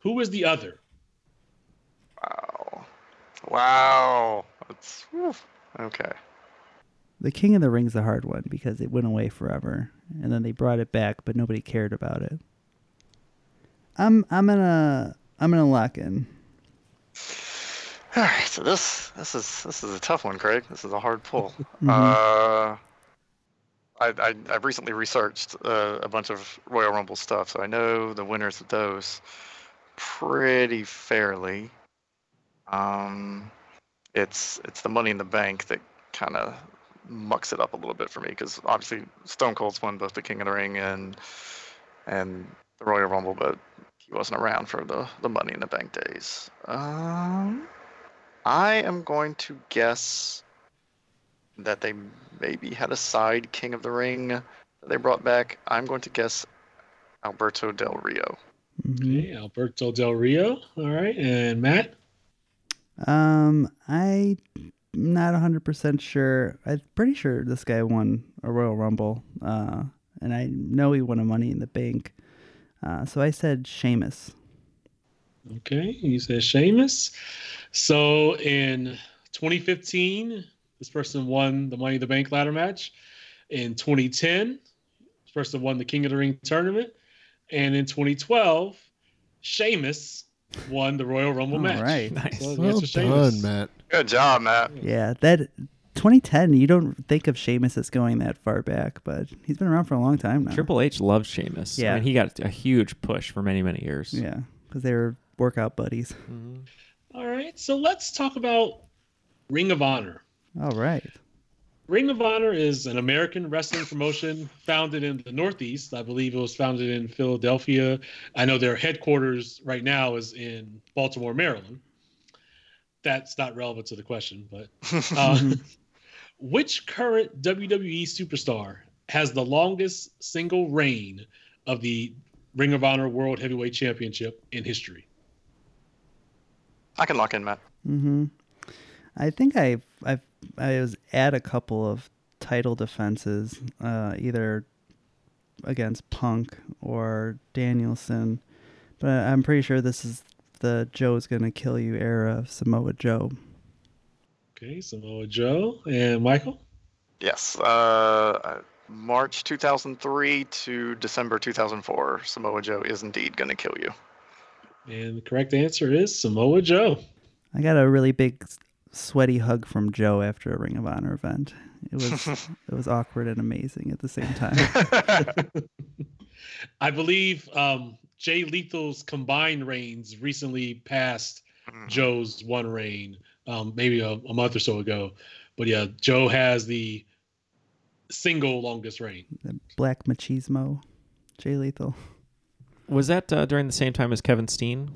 Who was the other? wow, that's whew. okay. The King of the Ring's a hard one because it went away forever, and then they brought it back, but nobody cared about it. I'm I'm gonna I'm gonna lock in. All right, so this this is this is a tough one, Craig. This is a hard pull. Mhm. Uh, I, I I've recently researched uh, a bunch of Royal Rumble stuff, so I know the winners of those pretty fairly. Um, it's it's the Money in the Bank that kind of mucks it up a little bit for me because obviously Stone Cold's won both the King of the Ring and and the Royal Rumble, but he wasn't around for the the Money in the Bank days. Um, I am going to guess that they maybe had a side King of the Ring that they brought back. I'm going to guess Alberto Del Rio. Okay, Alberto Del Rio. All right, and Matt. Um, I'm not hundred percent sure. I'm pretty sure this guy won a Royal Rumble. Uh, and I know he won a Money in the Bank. Uh, so I said Sheamus. Okay, you said Sheamus. So in 2015, this person won the Money in the Bank ladder match. In 2010, this person won the King of the Ring tournament. And in 2012, Sheamus won the Royal Rumble All match. right. So Well done, Matt. Good job, Matt. Yeah, that 2010. You don't think of Sheamus as going that far back, but he's been around for a long time now. Triple H loves Sheamus. Yeah. I mean, he got a huge push for many, many years. Yeah, because they were workout buddies. All right, so let's talk about Ring of Honor. All right. Ring of Honor is an American wrestling promotion founded in the Northeast. I believe it was founded in Philadelphia. I know their headquarters right now is in Baltimore, Maryland. That's not relevant to the question, but uh, which current WWE superstar has the longest single reign of the Ring of Honor World Heavyweight Championship in history? I can lock in, Matt. Mm-hmm. I think I've I've I was at a couple of title defenses, uh, either against Punk or Danielson, but I'm pretty sure this is the Joe's gonna kill you era of Samoa Joe. Okay, Samoa Joe and Michael. Yes. Uh, March 2003 to December 2004, Samoa Joe is indeed going to kill you. And the correct answer is Samoa Joe. I got a really big sweaty hug from Joe after a Ring of Honor event. It was it was awkward and amazing at the same time. I believe um, Jay Lethal's combined reigns recently passed Joe's one reign, um, maybe a, a month or so ago. But yeah, Joe has the single longest reign. The Black Machismo, Jay Lethal. Was that uh, during the same time as Kevin Steen?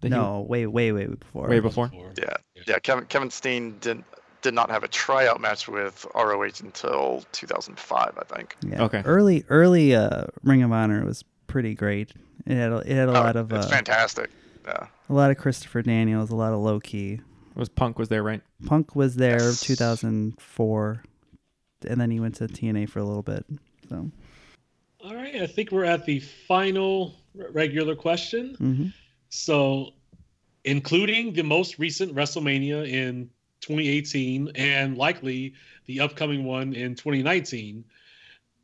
Did he- No, way, way, way before. Way before? Yeah, yeah. Kevin Kevin Steen did did not have a tryout match with ROH until 2005, I think. Yeah. Okay. Early, early uh, Ring of Honor was pretty great. It had a, it had a Oh, lot of uh, fantastic. Yeah. a lot of Christopher Daniels, a lot of Low Ki. Was Punk was there, right? Punk was there 2004, and then he went to TNA for a little bit. So All right, I think we're at the final regular question. mhm. So, including the most recent WrestleMania in 2018 and likely the upcoming one in 2019,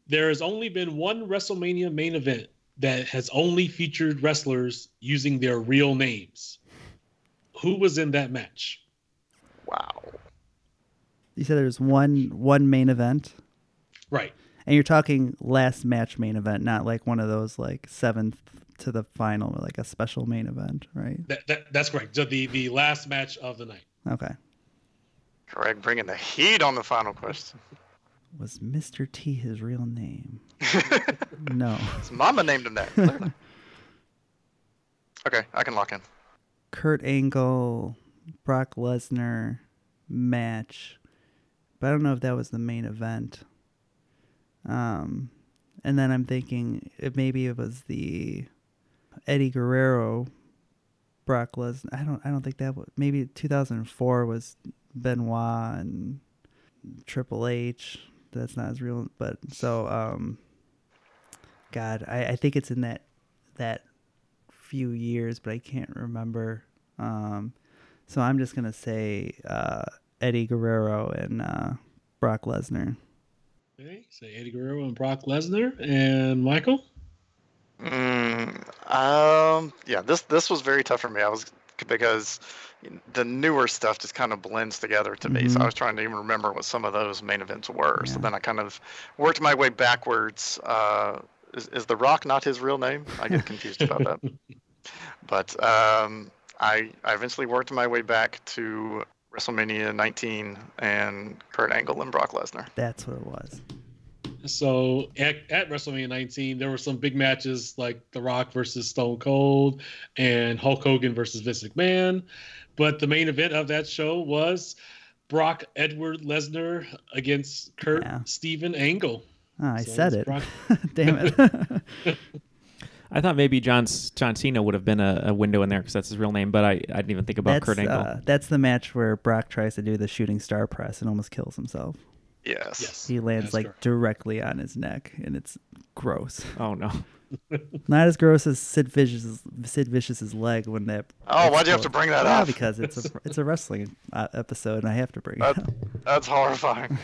there has only been one WrestleMania main event that has only featured wrestlers using their real names. Who was in that match? Wow. you said there's one one main event, Right. and you're talking last match main event, not like one of those like seventh to the final, like a special main event, right? That, that that's correct. So the the last match of the night. Okay. Greg bringing the heat on the final question. Was Mr. T his real name? no. His mama named him that. okay, I can lock in. Kurt Angle, Brock Lesnar match, but I don't know if that was the main event. Um, and then I'm thinking if maybe it was the Eddie Guerrero, Brock Lesnar. I don't. I don't think that was. Maybe 2004 was Benoit and Triple H. That's not as real. But so um, God, I, I think it's in that that few years, but I can't remember. Um, so I'm just gonna say uh, Eddie Guerrero and uh, Brock Lesnar. Okay, so Eddie Guerrero and Brock Lesnar and Michael. Mm, um, yeah, this this was very tough for me. I was because the newer stuff just kind of blends together to me. So. I was trying to even remember what some of those main events were. So then I kind of worked my way backwards. Uh, is, is The Rock not his real name? I get confused about that. But um, I I eventually worked my way back to WrestleMania 19 and Kurt Angle and Brock Lesnar. That's what it was. So at, at WrestleMania 19, there were some big matches like The Rock versus Stone Cold and Hulk Hogan versus Vince McMahon. But the main event of that show was Brock Edward Lesnar against Kurt Steven Angle. Ah, I So said it. Damn it. I thought maybe John John Cena would have been a, a window in there because that's his real name, but I, I didn't even think about that's, Kurt Angle. uh, that's the match where Brock tries to do the shooting star press and almost kills himself. Yes. Yes. He lands that's like correct. directly on his neck, and it's gross. Oh no. Not as gross as Sid Vicious's Sid Vicious's leg when that. Oh, why'd you have to bring that Well, up? Because it's a it's a wrestling uh, episode, and I have to bring it That, up. that's horrifying.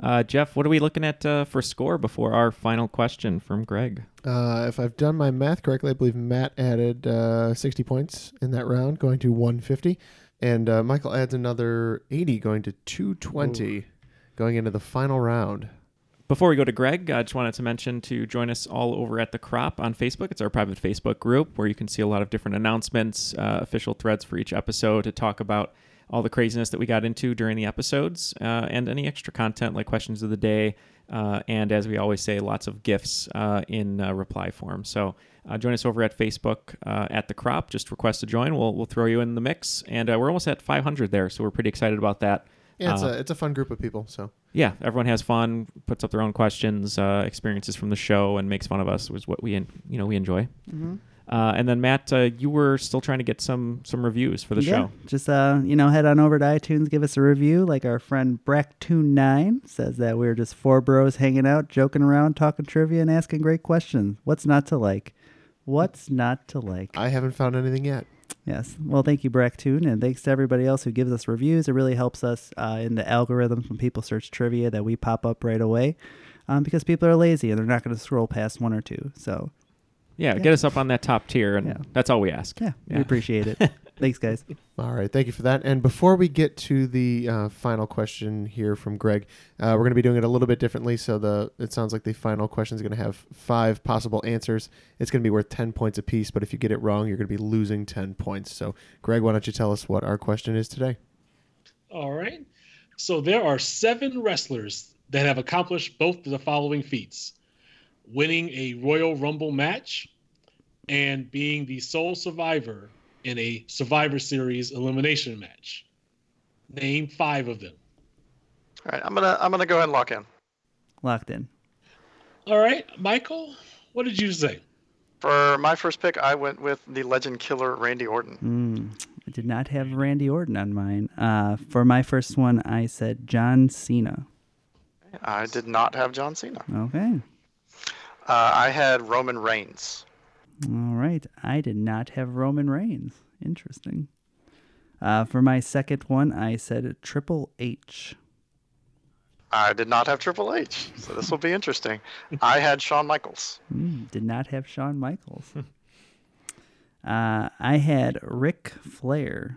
Uh, Jeff, what are we looking at uh, for score before our final question from Greg? Uh, if I've done my math correctly, I believe Matt added uh, 60 points in that round, going to 150. And uh, Michael adds another 80, going to 220, going into the final round. Before we go to Greg, I just wanted to mention to join us all over at The Crop on Facebook. It's our private Facebook group where you can see a lot of different announcements, uh, official threads for each episode to talk about all the craziness that we got into during the episodes uh, and any extra content like questions of the day. Uh, and as we always say, lots of gifts uh, in uh, reply form. So uh, join us over at Facebook uh, at The Crop. Just request to join. We'll, we'll throw you in the mix. And uh, we're almost at 500 there, so we're pretty excited about that. Yeah, it's, Uh, a, it's a fun group of people. So yeah, everyone has fun, puts up their own questions, uh, experiences from the show, and makes fun of us. Was what we en- you know we enjoy. Mhm. Uh, and then Matt, uh, you were still trying to get some some reviews for the yeah, show. Just uh, you know, head on over to iTunes, give us a review. Like our friend Brack29 says that we're just four bros hanging out, joking around, talking trivia, and asking great questions. What's not to like? What's not to like? I haven't found anything yet. Yes. Well, thank you, Bracktune, and thanks to everybody else who gives us reviews. It really helps us uh, in the algorithms when people search trivia that we pop up right away. um, because people are lazy and they're not going to scroll past one or two. So Yeah, Yeah. get us up on that top tier, and that's all we ask. yeah, we appreciate it. Thanks, guys. All right, thank you for that. And before we get to the uh, final question here from Greg, uh, we're going to be doing it a little bit differently. So the it sounds like the final question is going to have five possible answers. It's going to be worth ten points apiece. But if you get it wrong, you're going to be losing ten points. So Greg, why don't you tell us what our question is today? All right. So there are seven wrestlers that have accomplished both of the following feats winning a Royal Rumble match and being the sole survivor in a Survivor Series elimination match. Name five of them. All right, I'm gonna I'm gonna go ahead and lock in. Locked in. All right, Michael, what did you say? For my first pick, I went with the legend killer Randy Orton. Mm, I did not have Randy Orton on mine. Uh, for my first one, I said John Cena. I did not have John Cena. Okay. Uh, I had Roman Reigns. All right. I did not have Roman Reigns. Interesting. Uh, for my second one, I said Triple H. I did not have Triple H, so this will be interesting. I had Shawn Michaels. Mm, did not have Shawn Michaels. uh, I had Ric Flair.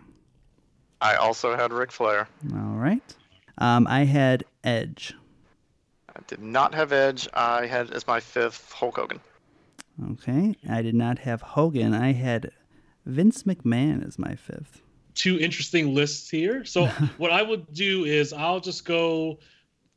I also had Ric Flair. All right. Um, I had Edge. I did not have Edge. I had as my fifth Hulk Hogan. Okay. I did not have Hogan. I had Vince McMahon as my fifth. Two interesting lists here. So what I would do is I'll just go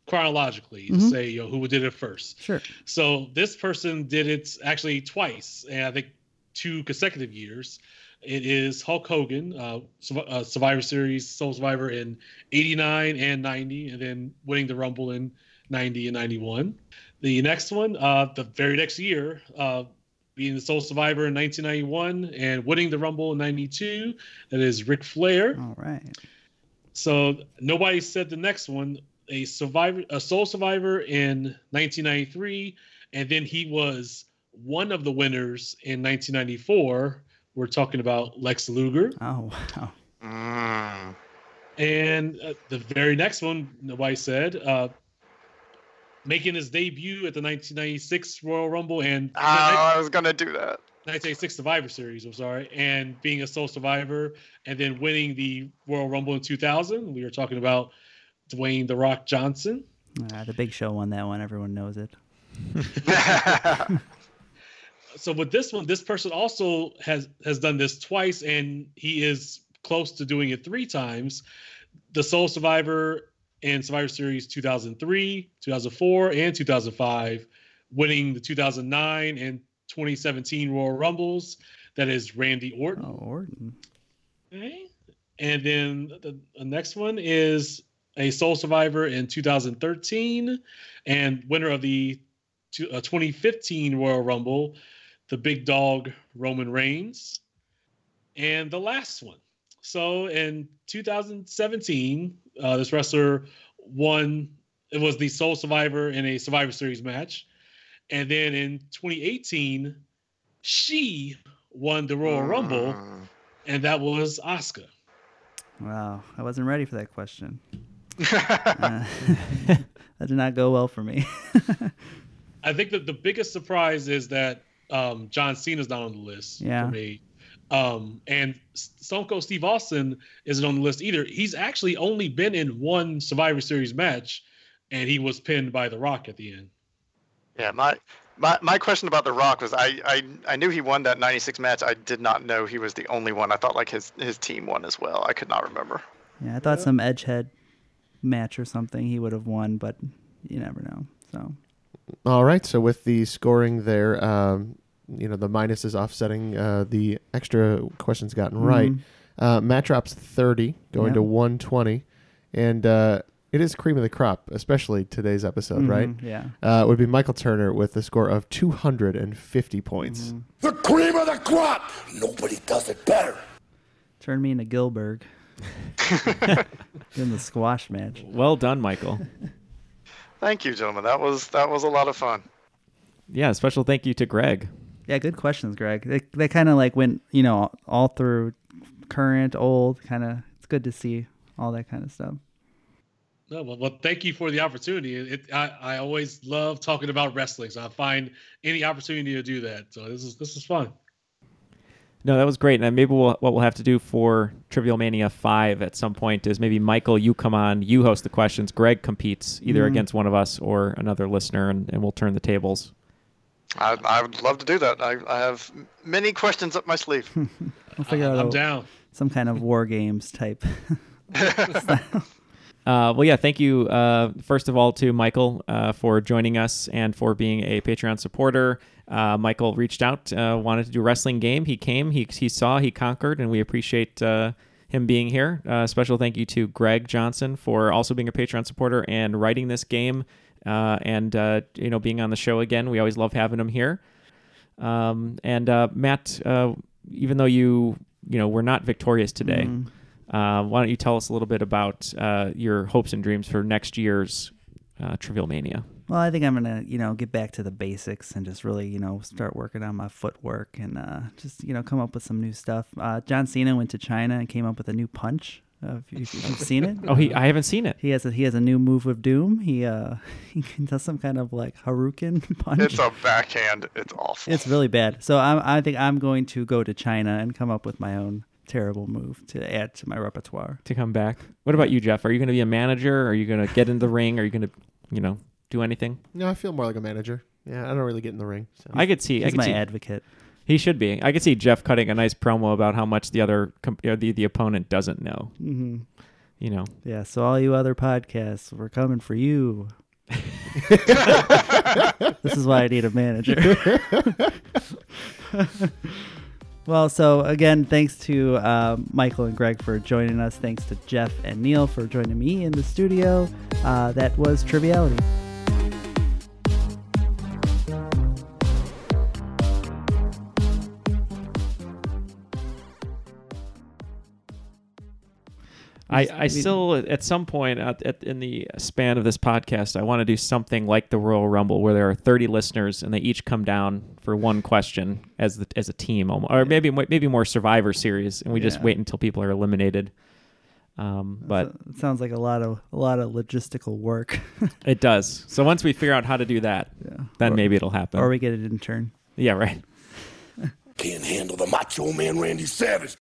chronologically to Mhm. say you know, who did it first. Sure. So this person did it actually twice, and I think two consecutive years. It is Hulk Hogan, uh, uh, Survivor Series Sole Survivor in '89 and '90, and then winning the Rumble in '90 and '91. The next one, uh, the very next year, uh, being the sole Survivor in 1991 and winning the Rumble in '92. That is Ric Flair. All right. So nobody said the next one. A survivor, a sole Survivor in 1993, and then he was one of the winners in 1994. We're talking about Lex Luger. Oh wow. Mm. And uh, the very next one, nobody said, uh, making his debut at the 1996 Royal Rumble and Oh, I was gonna do that. 1986 Survivor Series. I'm sorry, and being a sole survivor, and then winning the Royal Rumble in 2000. We were talking about Dwayne the Rock Johnson. Uh, the Big Show won that one. Everyone knows it. So with this one, this person also has has done this twice, and he is close to doing it three times. The Sole Survivor in Survivor Series 2003, 2004, and 2005, winning the 2009 and 2017 Royal Rumbles. That is Randy Orton. Oh, Orton. Okay. And then the, the next one is a Sole Survivor in 2013 and winner of the two- uh, 2015 Royal Rumble, the big dog Roman Reigns. And the last one. So in 2017, uh, this wrestler won, it was the sole Survivor in a Survivor Series match. And then in 2018, she won the Royal Rumble, and that was Asuka. Wow. I wasn't ready for that question. Uh, that did not go well for me. I think that the biggest surprise is that um, John Cena's not on the list Yeah. for me. Um, and S- Stone Cold Steve Austin isn't on the list either. He's actually only been in one Survivor Series match, and he was pinned by The Rock at the end. Yeah, my my my question about The Rock was I I, I knew he won that '96 match. I did not know he was the only one. I thought like his his team won as well. I could not remember. yeah, I thought some Edgehead match or something he would have won, but you never know. So All right. So with the scoring there, um, you know the minus is offsetting uh, the extra questions gotten right. Mhm. Uh, Matt drops thirty, going to one twenty, and uh, it is cream of the crop, especially today's episode, right? Mhm, yeah. Uh, it would be Michael Turner with a score of two hundred and fifty points. Mm-hmm. The cream of the crop. Nobody does it better. turn me into Gilbert in the squash match. Well done, Michael. Thank you, gentlemen. That was that was a lot of fun. yeah, special thank you to Greg. Yeah, good questions, Greg. They, they kind of like went, you know, all through current, old, kind of. It's good to see all that kind of stuff. No, well, well, thank you for the opportunity. It, I, I always love talking about wrestling, so I find any opportunity to do that. So this is this is fun. No, that was great. And maybe we'll, what we'll have to do for Trivial Mania 5 at some point is maybe Michael, you come on, you host the questions. Greg competes either Mhm. against one of us or another listener, and, and we'll turn the tables. I, I would love to do that. I, I have many questions up my sleeve. We'll figure out I'm a- down. some kind of war games type. Uh, well, yeah, thank you, uh, first of all, to Michael uh, for joining us and for being a Patreon supporter. Uh, Michael reached out, uh, wanted to do a wrestling game. He came, he, he saw, he conquered, and we appreciate uh, him being here. Uh, special thank you to Greg Johnson for also being a Patreon supporter and writing this game uh, and, uh, you know, being on the show again. We always love having him here. Um, and uh, Matt, uh, even though you, you know, were not victorious today, Mhm. uh, why don't you tell us a little bit about uh, your hopes and dreams for next year's uh, Trivial Mania? Well, I think I'm gonna, you know, get back to the basics and just really, you know, start working on my footwork and uh, just, you know, come up with some new stuff. Uh, John Cena went to China and came up with a new punch. Uh, if, you you've seen it, Oh, he- I haven't seen it. He has a he has a new move with Doom. He uh he does some kind of like Hadouken punch. It's a backhand. It's awful. It's really bad. So I'm, I think I'm going to go to China and come up with my own terrible move to add to my repertoire. To come back. What about you, Jeff? Are you going to be a manager? Are you going to get in the ring? Are you going to, you know, do anything? No, I feel more like a manager. Yeah, I don't really get in the ring. So. I could see. I He's could my see, advocate. He should be. I could see Jeff cutting a nice promo about how much the other com- or the the opponent doesn't know. hmm You know. Yeah. So all you other podcasts, we're coming for you. this is why I need a manager. well, so again, thanks to uh, Michael and Greg for joining us. Thanks to Jeff and Neil for joining me in the studio. Uh, that was Triviality. I, I still at some point at, at, in the span of this podcast I want to do something like the Royal Rumble where there are 30 listeners and they each come down for one question as the, as a team almo- or maybe maybe more Survivor series and we just wait until people are eliminated. Um, but it sounds like a lot of a lot of logistical work. it does. So once we figure out how to do that, then Or- maybe it'll happen. or we get an intern. Yeah, right. Can't handle the macho man Randy Savage.